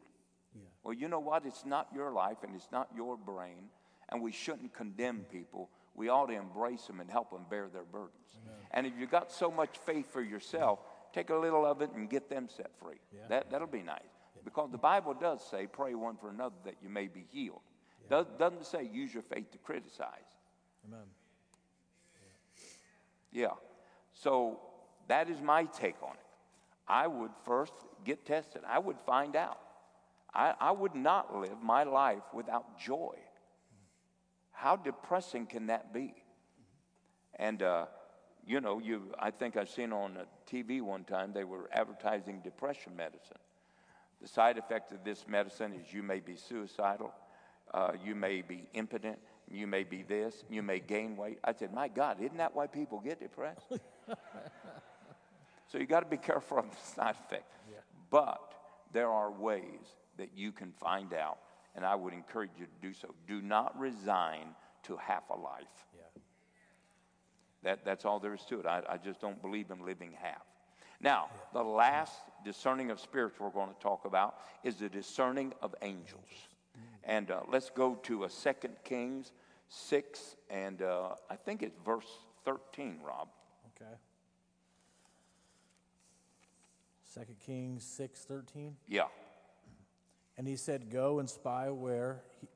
Yeah. Well, you know what? It's not your life and it's not your brain, and we shouldn't condemn people. We ought to embrace them and help them bear their burdens. Amen. And if you've got so much faith for yourself, take a little of it and get them set free. Yeah. That, that'll be nice. Because the Bible does say, pray one for another that you may be healed. Yeah. Does, doesn't say use your faith to criticize. Amen. Yeah. So that is my take on it. I would first get tested. I would find out. I, I would not live my life without joy. How depressing can that be? And, uh, you know, you, I think I've seen on TV one time they were advertising depression medicine. The side effect of this medicine is you may be suicidal, uh, you may be impotent, you may be this, you may gain weight. I said, My God, isn't that why people get depressed? so you got to be careful of the side effect. Yeah. But there are ways that you can find out, and I would encourage you to do so. Do not resign to half a life. That, that's all there is to it. I, I just don't believe in living half. Now, the last discerning of spirits we're going to talk about is the discerning of angels. And uh, let's go to a Second Kings 6, and uh, I think it's verse 13, Rob. Okay. Second Kings 6, 13? Yeah. And he said, Go and spy where he,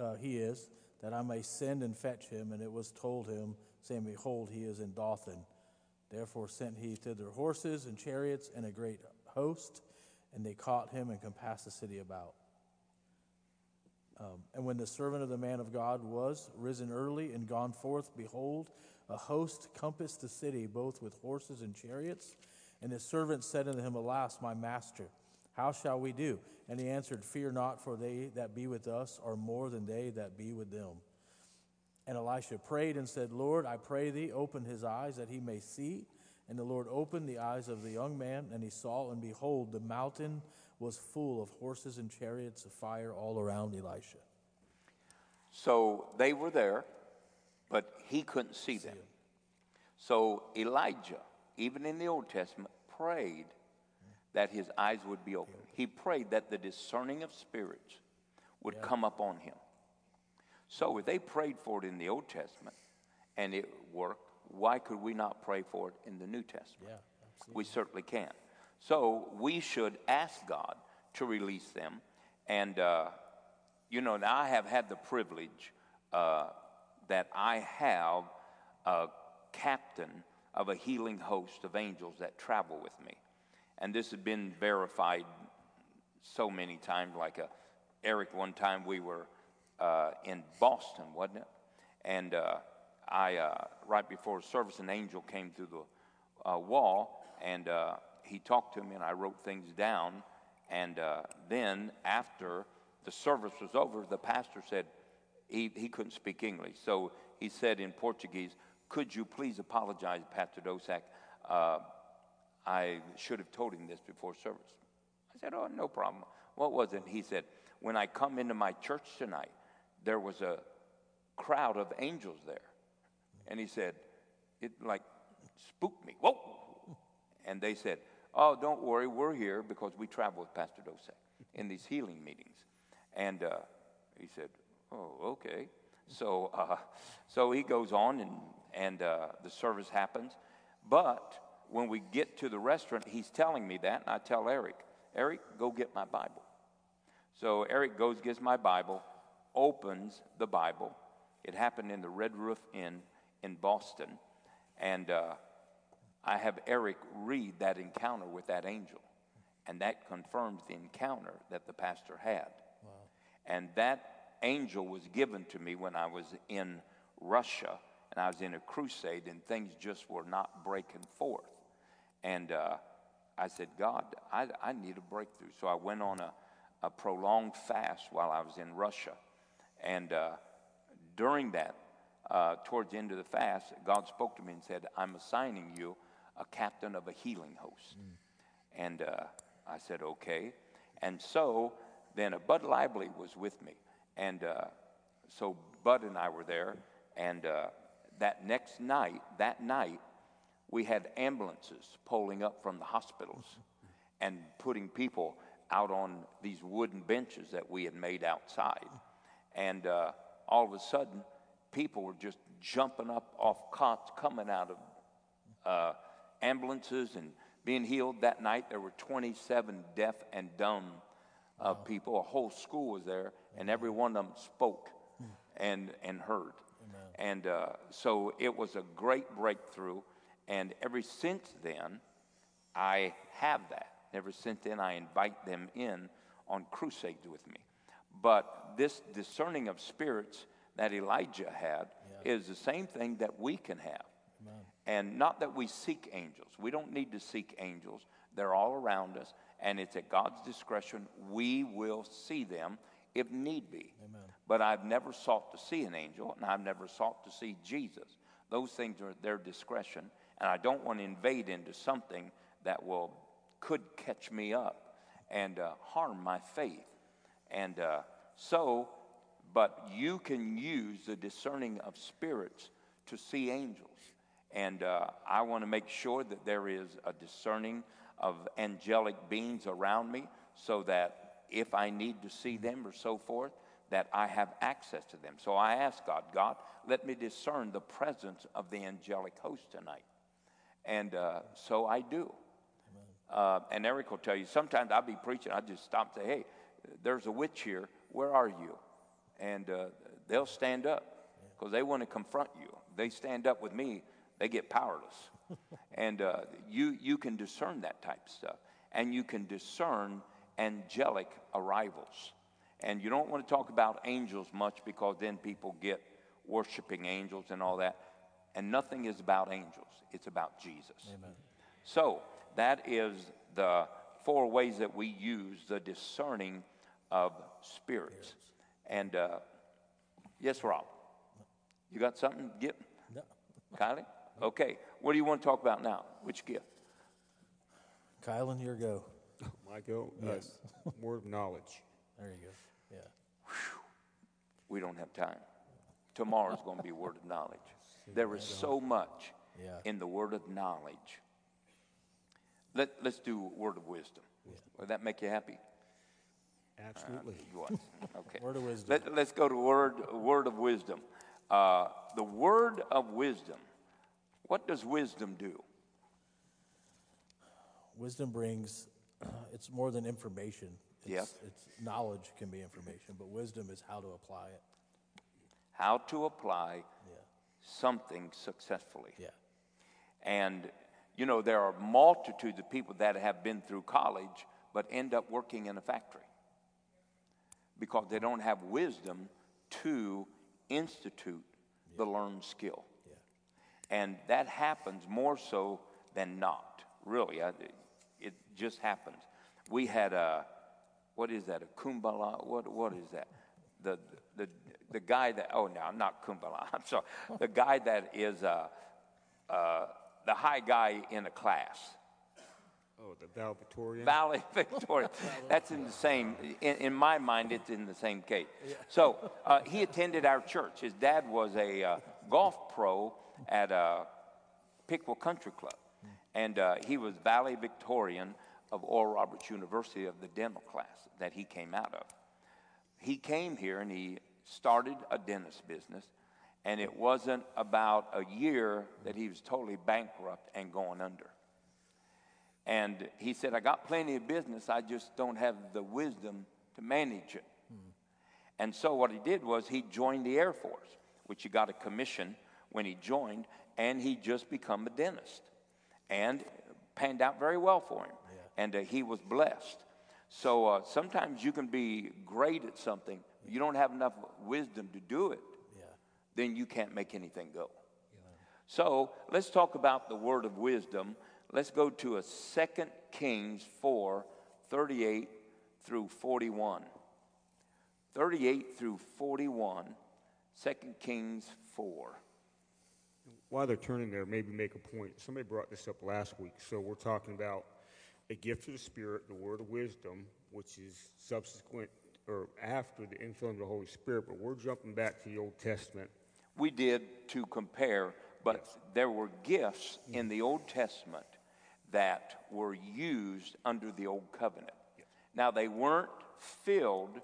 uh, he is, that I may send and fetch him. And it was told him, saying, Behold, he is in Dothan. Therefore sent he thither horses and chariots and a great host, and they caught him and compassed the city about. Um, and when the servant of the man of God was risen early and gone forth, behold, a host compassed the city, both with horses and chariots. And his servant said unto him, Alas, my master, how shall we do? And he answered, Fear not, for they that be with us are more than they that be with them. And Elisha prayed and said, Lord, I pray thee, open his eyes that he may see. And the Lord opened the eyes of the young man, and he saw, and behold, the mountain was full of horses and chariots of fire all around Elisha. So they were there, but he couldn't see them. So Elijah, even in the Old Testament, prayed that his eyes would be open. He prayed that the discerning of spirits would come upon him. So if they prayed for it in the Old Testament and it worked, why could we not pray for it in the New Testament? Yeah, We certainly can. So we should ask God to release them. And, uh, you know, now I have had the privilege uh, that I have a captain of a healing host of angels that travel with me. And this has been verified so many times. Like a, Eric, one time we were uh, in Boston, wasn't it? And uh, I, uh, right before service, an angel came through the uh, wall and uh, he talked to me, and I wrote things down. And uh, then, after the service was over, the pastor said he, he couldn't speak English. So he said in Portuguese, Could you please apologize, Pastor Dosak? I should have told him this before service. I said, Oh, no problem. What was it? He said, When I come into my church tonight, there was a crowd of angels there. And he said, It like spooked me. Whoa! And they said, Oh, don't worry, we're here because we travel with Pastor Dosek in these healing meetings. And uh, he said, Oh, okay. So, uh, so he goes on, and, and uh, the service happens. But when we get to the restaurant, he's telling me that, and I tell Eric, Eric, go get my Bible. So Eric goes, gets my Bible, opens the Bible. It happened in the Red Roof Inn in Boston. And uh, I have Eric read that encounter with that angel. And that confirms the encounter that the pastor had. And that angel was given to me when I was in Russia and I was in a crusade and things just were not breaking forth. And uh, I said, God, I, I need a breakthrough. So I went on a, a prolonged fast while I was in Russia. And uh, during that, uh, towards the end of the fast, God spoke to me and said, I'm assigning you a captain of a healing host. And uh, I said, okay. And so then a Bud Lively was with me. And uh, so Bud and I were there. And uh, that next night, that night, we had ambulances pulling up from the hospitals and putting people out on these wooden benches that we had made outside. And uh, all of a sudden, people were just jumping up off cots, coming out of uh, ambulances and being healed. That night, there were 27 deaf and dumb uh, people. A whole school was there, and every one of them spoke and, and heard. And uh, so it was a great breakthrough. And ever since then, I have that. Ever since then, I invite them in on crusades with me. But this discerning of spirits that Elijah had is the same thing that we can have. And not that we seek angels. We don't need to seek angels. They're all around us, and it's at God's discretion. We will see them if need be. But I've never sought to see an angel, and I've never sought to see Jesus. Those things are at their discretion, and I don't want to invade into something that will could catch me up and uh, harm my faith. And uh, so, but you can use the discerning of spirits to see angels. And uh, I want to make sure that there is a discerning of angelic beings around me so that if I need to see them or so forth, that I have access to them. So I ask God, God, let me discern the presence of the angelic host tonight. And uh, so I do. Uh, and Eric will tell you, sometimes I'll be preaching, I just stop and say, hey, there's a witch here. Where are you? And uh, they'll stand up because they want to confront you. They stand up with me, they get powerless. and uh, you, you can discern that type of stuff. And you can discern angelic arrivals. And you don't want to talk about angels much because then people get worshiping angels and all that. And nothing is about angels, it's about Jesus. Amen. So that is the four ways that we use the discerning of spirits. And uh, yes, Rob, you got something? Get No. Kylie. Okay, what do you want to talk about now? Which gift? Kylan, your go. My go. uh, Yes. word of knowledge. There you go. Yeah. We don't have time. Tomorrow's going to be word of knowledge. There is so much Yeah. in the word of knowledge. Let, let's do word of wisdom. Will that make you happy? Absolutely. You are. Okay. Word of wisdom. Let, let's go to word, word of wisdom. Uh, the word of wisdom. What does wisdom do? Wisdom brings, it's more than information. It's, Yes. It's knowledge can be information, but wisdom is how to apply it. How to apply Yeah. something successfully. Yeah. And, you know, there are multitudes of people that have been through college but end up working in a factory because they don't have wisdom to institute the learned skill. And that happens more so than not, really. I, it just happens. We had a, what is that, a kumbala? What, what is that? The, the, the guy that, oh, no, not kumbala, I'm sorry. The guy that is uh, uh, the high guy in a class. Oh, the valedictorian. Valley Victoria. That's in the same, in, in my mind, it's in the same case. So uh, he attended our church. His dad was a uh, golf pro at uh, Pickwell Country Club. And uh, he was Valley Victorian of Oral Roberts University of the dental class that he came out of. He came here and he started a dentist business. And it wasn't about a year that he was totally bankrupt and going under. And he said, I got plenty of business, I just don't have the wisdom to manage it. And so what he did was he joined the Air Force, which he got a commission when he joined, and he just become a dentist. And panned out very well for him. And uh, he was blessed. So uh, sometimes you can be great at something, you don't have enough wisdom to do it, Yeah. then you can't make anything go. So let's talk about the word of wisdom. Let's go to a 2 Kings 4 38 through 41. 38 through 41, 2 Kings 4. While they're turning there, maybe make a point. Somebody brought this up last week. So we're talking about a gift of the Spirit, the word of wisdom, which is subsequent or after the infilling of the Holy Spirit. But we're jumping back to the Old Testament. We did to compare, but there were gifts in the Old Testament that were used under the Old Covenant. Now, they weren't filled,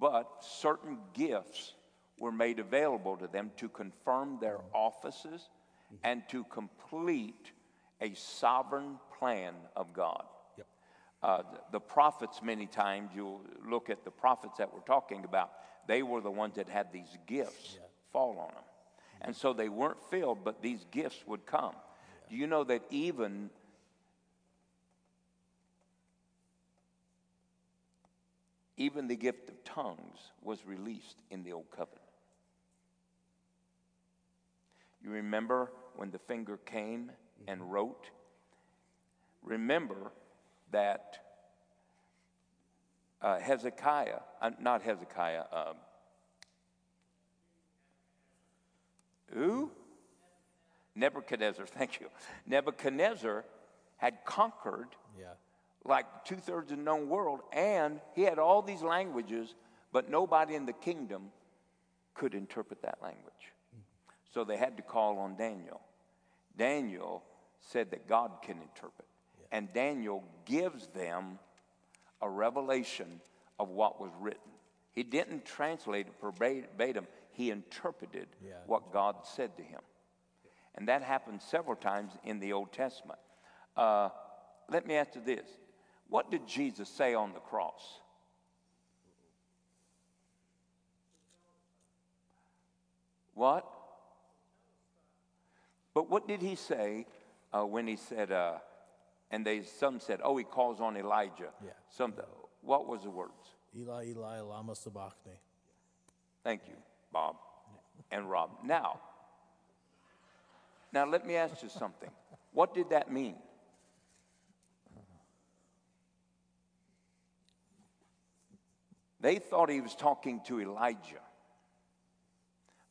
but certain gifts were made available to them to confirm their offices and to complete a sovereign plan of God. Uh, the, the prophets, many times, you'll look at the prophets that we're talking about, they were the ones that had these gifts fall on them. And so they weren't filled, but these gifts would come. Do you know that even even the gift of tongues was released in the old covenant? You remember when the finger came and wrote? Remember that uh, Hezekiah, uh, not Hezekiah, um, who? Nebuchadnezzar, thank you. Nebuchadnezzar had conquered Yeah. Like two thirds of the known world, and he had all these languages, but nobody in the kingdom could interpret that language. So they had to call on Daniel. Daniel said that God can interpret, and Daniel gives them a revelation of what was written. He didn't translate it verbatim, he interpreted Yeah. what God said to him. And that happened several times in the Old Testament. Uh, let me ask you this What did Jesus say on the cross? What? But what did he say uh, when he said, uh, and they some said, oh, he calls on Elijah. Yeah. Some, what was the words? Eli, Eli, lama sabachthani. Thank you, Bob and Rob. Now, now let me ask you something. What did that mean? They thought he was talking to Elijah,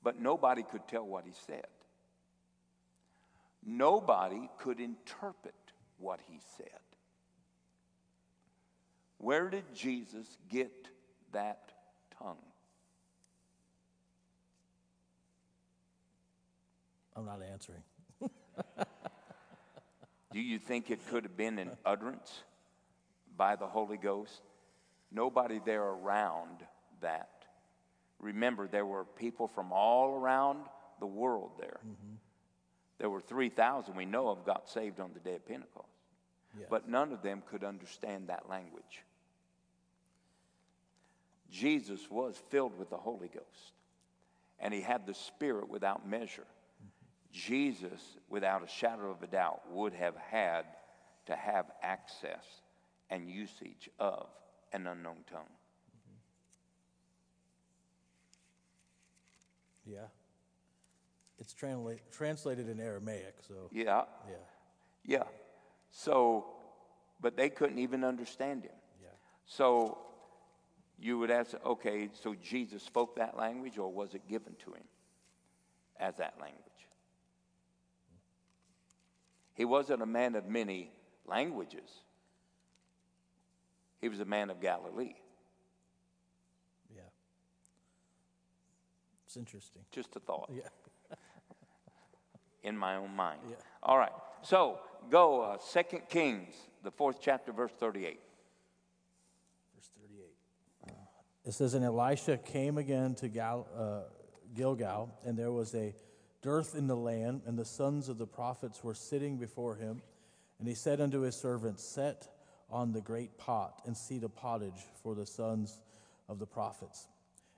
but nobody could tell what he said. Nobody could interpret what he said. Where did Jesus get that tongue? I'm not answering. Do you think it could have been an utterance by the Holy Ghost? Nobody there around that. Remember, there were people from all around the world there. Mm-hmm. There were 3,000 we know of got saved on the day of Pentecost. Yes. But none of them could understand that language. Jesus was filled with the Holy Ghost, and he had the Spirit without measure. Mm-hmm. Jesus, without a shadow of a doubt, would have had to have access and usage of an unknown tongue. Mm-hmm. Yeah. It's transla- translated in Aramaic, so Yeah, yeah, yeah. So, but they couldn't even understand him. yeah. So you would ask, okay, so Jesus spoke that language or was it given to him as that language? He wasn't a man of many languages, he was a man of Galilee. Yeah. It's interesting. Just a thought Yeah. in my own mind. Yeah. All right, so go uh, 2 Kings, the fourth chapter, verse 38. Verse 38. It says, And Elisha came again to Gal, uh, Gilgal, and there was a dearth in the land, and the sons of the prophets were sitting before him. And he said unto his servants, Set on the great pot, and see the pottage for the sons of the prophets.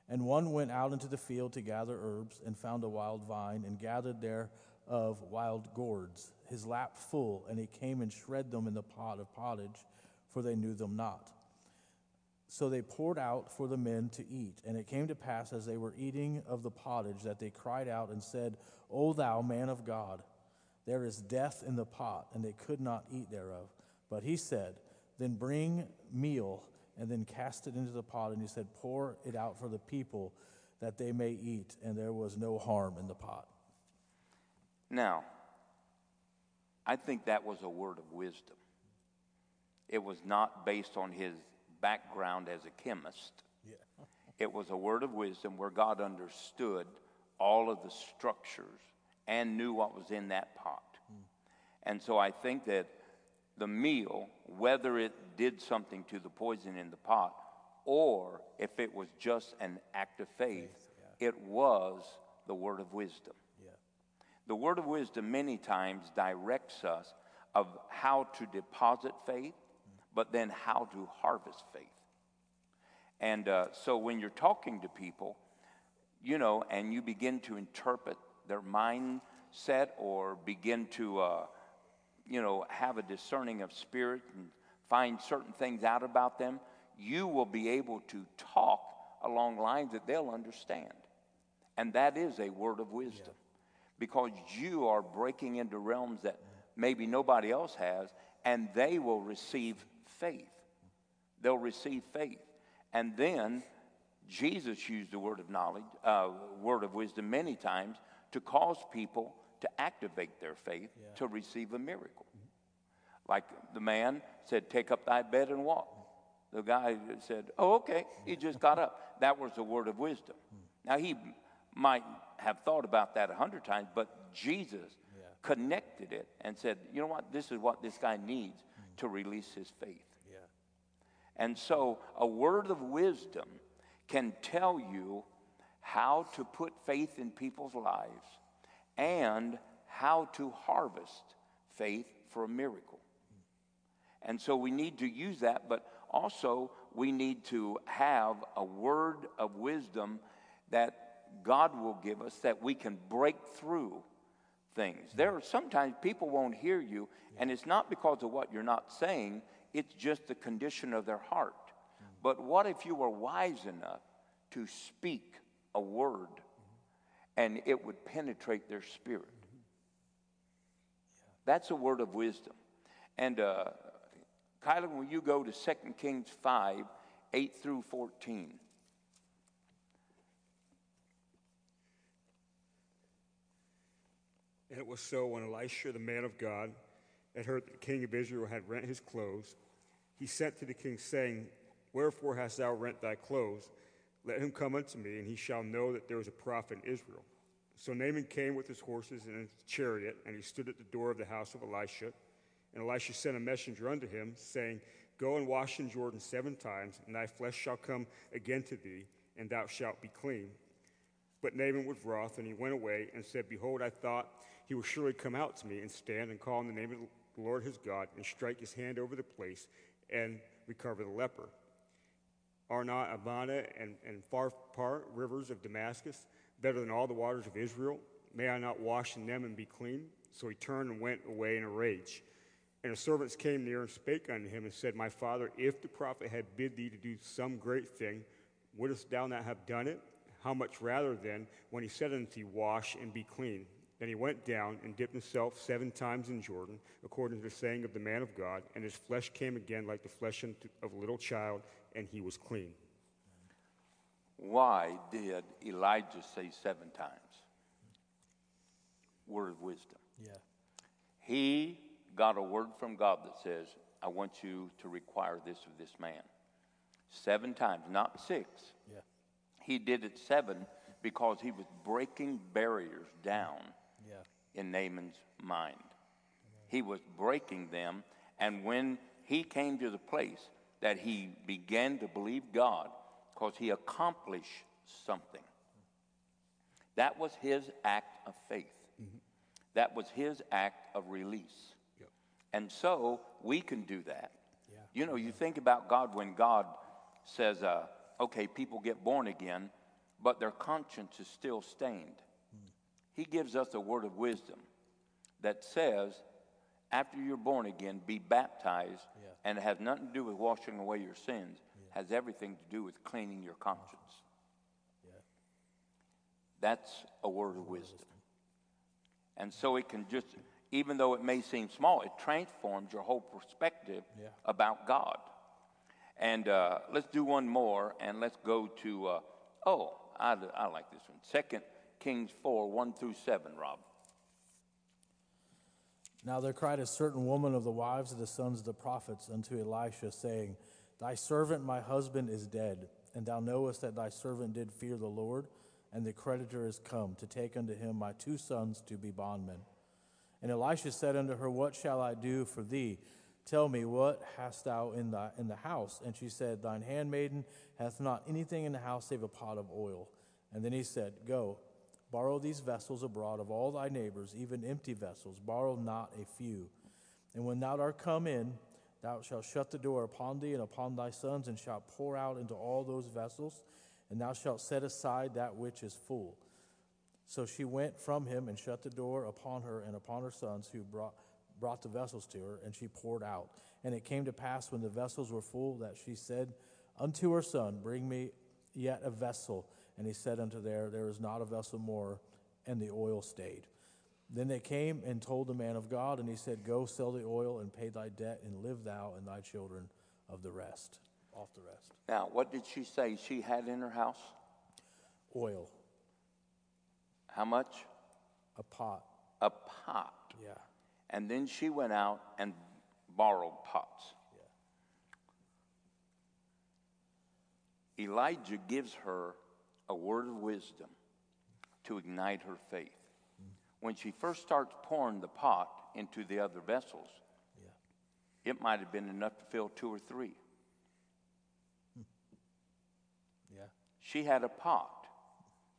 And one went out into the field to gather herbs, and found a wild vine, and gathered thereof wild gourds, his lap full, and he came and shred them in the pot of pottage, for they knew them not. So they poured out for the men to eat. And it came to pass as they were eating of the pottage that they cried out and said, O thou man of God, there is death in the pot. And they could not eat thereof. But he said, Then bring meal, and then cast it into the pot. And he said, Pour it out for the people that they may eat. And there was no harm in the pot. Now, I think that was a word of wisdom. It was not based on his background as a chemist. Yeah. It was a word of wisdom where God understood all of the structures and knew what was in that pot. Hmm. And so I think that the meal, whether it did something to the poison in the pot or if it was just an act of faith, it was the word of wisdom. Yeah. The word of wisdom many times directs us of how to deposit faith, but then how to harvest faith. And uh, so when you're talking to people, you know, and you begin to interpret their mindset or begin to, uh, you know, have a discerning of spirit and find certain things out about them, you will be able to talk along lines that they'll understand. And that is a word of wisdom because you are breaking into realms that maybe nobody else has, and they will receive faith. They'll receive faith. And then Jesus used the word of knowledge, uh, word of wisdom many times to cause people to activate their faith to receive a miracle. Like the man said, Take up thy bed and walk. The guy said, Oh, okay. He just got up. That was the word of wisdom. Now, he might have thought about that a hundred times, but Jesus connected it and said, You know what? This is what this guy needs mm. to release his faith. Yeah. And so, a word of wisdom can tell you how to put faith in people's lives and how to harvest faith for a miracle. And so, we need to use that, but also we need to have a word of wisdom that God will give us that we can break through things. There are sometimes people won't hear you, and it's not because of what you're not saying, it's just the condition of their heart. But what if you were wise enough to speak a word and it would penetrate their spirit? That's a word of wisdom. And uh, Kyla, will you go to 2 Kings 5 8 through 14? And it was so when Elisha, the man of God, had heard that the king of Israel had rent his clothes, he sent to the king, saying, Wherefore hast thou rent thy clothes? Let him come unto me, and he shall know that there is a prophet in Israel. So Naaman came with his horses and his chariot, and he stood at the door of the house of Elisha. And Elisha sent a messenger unto him, saying, Go and wash in Jordan seven times, and thy flesh shall come again to thee, and thou shalt be clean. But Naaman was wroth, and he went away and said, Behold, I thought he will surely come out to me and stand and call on the name of the Lord his God, and strike his hand over the place, and recover the leper. Are not Abana and, and Pharpar, rivers of Damascus, better than all the waters of Israel? May I not wash in them and be clean? So he turned and went away in a rage. And his servants came near and spake unto him and said, My father, if the prophet had bid thee to do some great thing, wouldst thou not have done it? How much rather then, when he said unto thee, Wash and be clean? Then he went down and dipped himself seven times in Jordan, according to the saying of the man of God, and his flesh came again like the flesh of a little child, and he was clean. Why did Elijah say seven times? Word of wisdom. Yeah. He got a word from God that says, I want you to require this of this man. Seven times, not six. Yeah. He did it seven because he was breaking barriers down Yeah. In Naaman's mind. He was breaking them, and when he came to the place that he began to believe God, because he accomplished something, that was his act of faith. That was his act of release. Yep. And so we can do that. Yeah. You know, you think about God when God says, uh, okay, people get born again, but their conscience is still stained. He gives us a word of wisdom that says, after you're born again, be baptized, Yeah. and it has nothing to do with washing away your sins, has everything to do with cleaning your conscience. Yeah. That's a word of wisdom. And so it can just, even though it may seem small, it transforms your whole perspective Yeah. about God. And uh, let's do one more, and let's go to, uh, oh, I, I like this one. Second Kings 4, 1 through 7, Rob. Now there cried a certain woman of the wives of the sons of the prophets unto Elisha, saying, Thy servant my husband is dead, and thou knowest that thy servant did fear the Lord, and the creditor is come to take unto him my two sons to be bondmen. And Elisha said unto her, What shall I do for thee? Tell me, what hast thou in, thy, in the house? And she said, Thine handmaiden hath not anything in the house save a pot of oil. And then he said, Go, borrow these vessels abroad of all thy neighbors, even empty vessels, borrow not a few. And when thou art come in, thou shalt shut the door upon thee and upon thy sons, and shalt pour out into all those vessels, and thou shalt set aside that which is full. So she went from him and shut the door upon her and upon her sons, who brought, brought the vessels to her, and she poured out. And it came to pass when the vessels were full that she said unto her son, Bring me yet a vessel. And he said unto there, There is not a vessel more, and the oil stayed. Then they came and told the man of God, and he said, Go sell the oil and pay thy debt, and live thou and thy children of the rest. Off the rest. Now, what did she say she had in her house? Oil, How much? a pot. A pot. Yeah. And then she went out and borrowed pots. Yeah. Elijah gives her a word of wisdom to ignite her faith. When she first starts pouring the pot into the other vessels, Yeah. it might have been enough to fill two or three. Hmm. Yeah. She had a pot,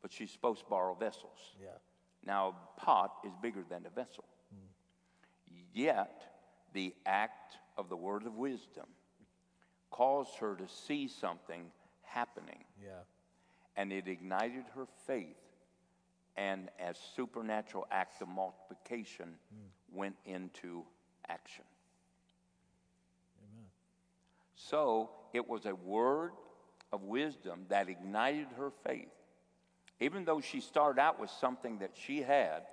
but she's supposed to borrow vessels. Yeah. Now, a pot is bigger than a vessel. Hmm. Yet, the act of the word of wisdom caused her to see something happening, Yeah. And it ignited her faith, and as supernatural act of multiplication went into action. Amen. So it was a word of wisdom that ignited her faith. Even though she started out with something that she had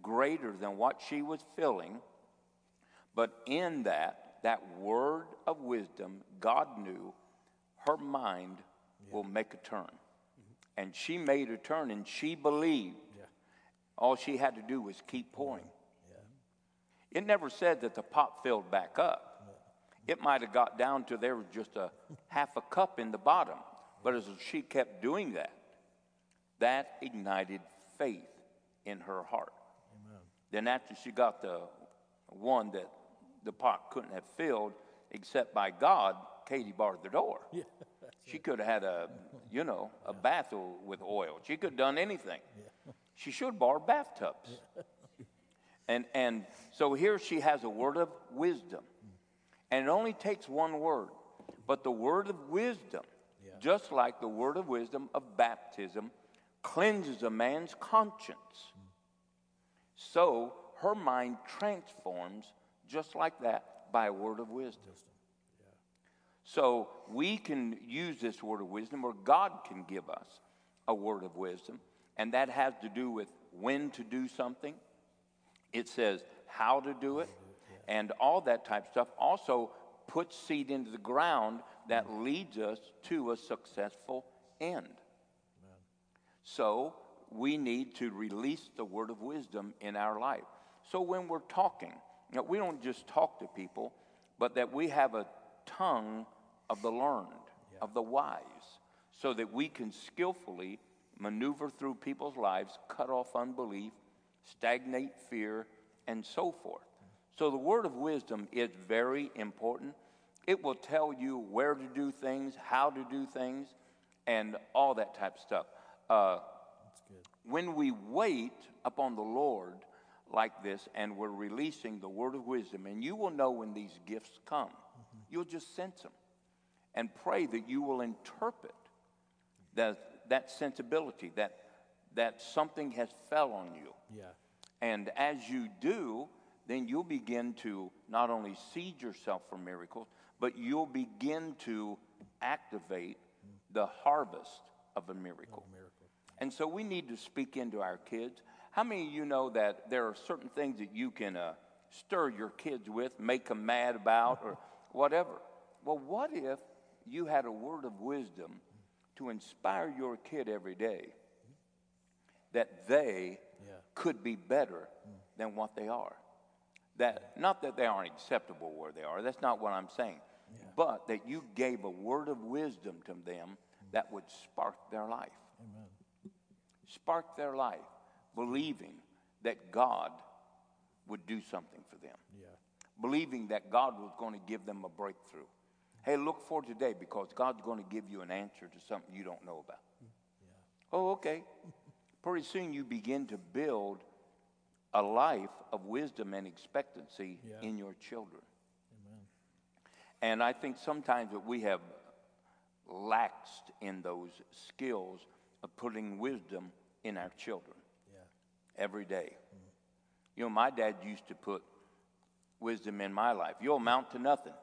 greater than what she was feeling, but in that, that word of wisdom, God knew her mind will make a turn. And she made a turn and she believed. All she had to do was keep pouring. It never said that the pot filled back up. It might have got down to there was just a half a cup in the bottom. But as she kept doing that, that ignited faith in her heart. Then after she got the one that the pot couldn't have filled except by God, Katie barred the door. She could have had a, you know, a bath with oil. She could have done anything. She should have borrowed bathtubs. And, and so here she has a word of wisdom. And it only takes one word. But the word of wisdom, just like the word of wisdom of baptism, cleanses a man's conscience. So her mind transforms just like that by a word of wisdom. So we can use this word of wisdom, or God can give us a word of wisdom, and that has to do with when to do something. It says how to do it, and all that type of stuff. Also, puts seed into the ground that mm-hmm. leads us to a successful end. So we need to release the word of wisdom in our life. So when we're talking, you know, we don't just talk to people, but that we have a tongue of the learned, of the wise, so that we can skillfully maneuver through people's lives, cut off unbelief, stagnate fear, and so forth. So the word of wisdom is very important. It will tell you where to do things, how to do things, and all that type of stuff. Uh, when we wait upon the Lord like this and we're releasing the word of wisdom, and you will know when these gifts come, you'll just sense them and pray that you will interpret that, that sensibility, that, that something has fell on you. Yeah. And as you do, then you'll begin to not only seed yourself for miracles, but you'll begin to activate the harvest of a miracle. Miracle. And so we need to speak into our kids. How many of you know that there are certain things that you can uh, stir your kids with, make them mad about, or whatever? Well, what if you had a word of wisdom to inspire your kid every day that they Yeah. could be better than what they are? That not that they aren't acceptable where they are. That's not what I'm saying. But that you gave a word of wisdom to them that would spark their life. Amen. Spark their life, believing that God would do something for them. Yeah. Believing that God was going to give them a breakthrough. Hey, look for today because God's going to give you an answer to something you don't know about. Oh, okay. Pretty soon you begin to build a life of wisdom and expectancy Yeah. in your children. Amen. And I think sometimes that we have laxed in those skills of putting wisdom in our children Yeah. every day. Mm. You know, my dad used to put wisdom in my life. You'll amount to nothing.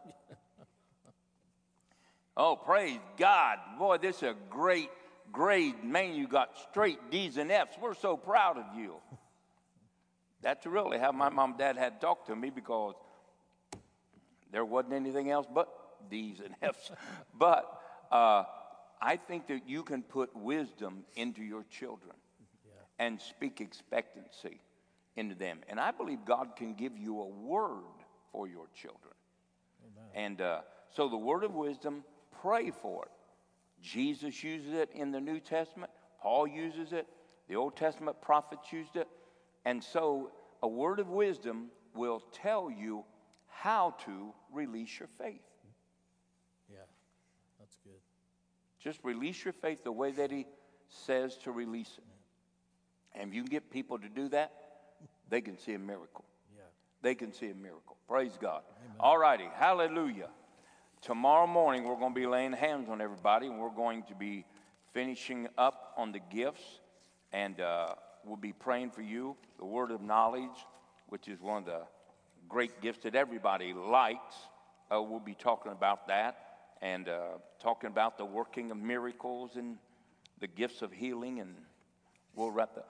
oh, praise God. Boy, this is a great grade. Man, you got straight D's and F's. We're so proud of you. That's really how my mom and dad had talked to me because there wasn't anything else but D's and F's. but uh, I think that you can put wisdom into your children and speak expectancy into them. And I believe God can give you a word for your children. And uh, so the word of wisdom, pray for it. Jesus uses it in the New Testament, Paul uses it, the Old Testament prophets used it. And so a word of wisdom will tell you how to release your faith. Yeah. That's good. Just release your faith the way that he says to release it. And if you can get people to do that, they can see a miracle. Yeah. They can see a miracle. Praise God. All righty. Hallelujah. Tomorrow morning, we're going to be laying hands on everybody, and we're going to be finishing up on the gifts, and uh, we'll be praying for you. The word of knowledge, which is one of the great gifts that everybody likes, uh, we'll be talking about that. and uh, talking about the working of miracles and the gifts of healing, and we'll wrap the.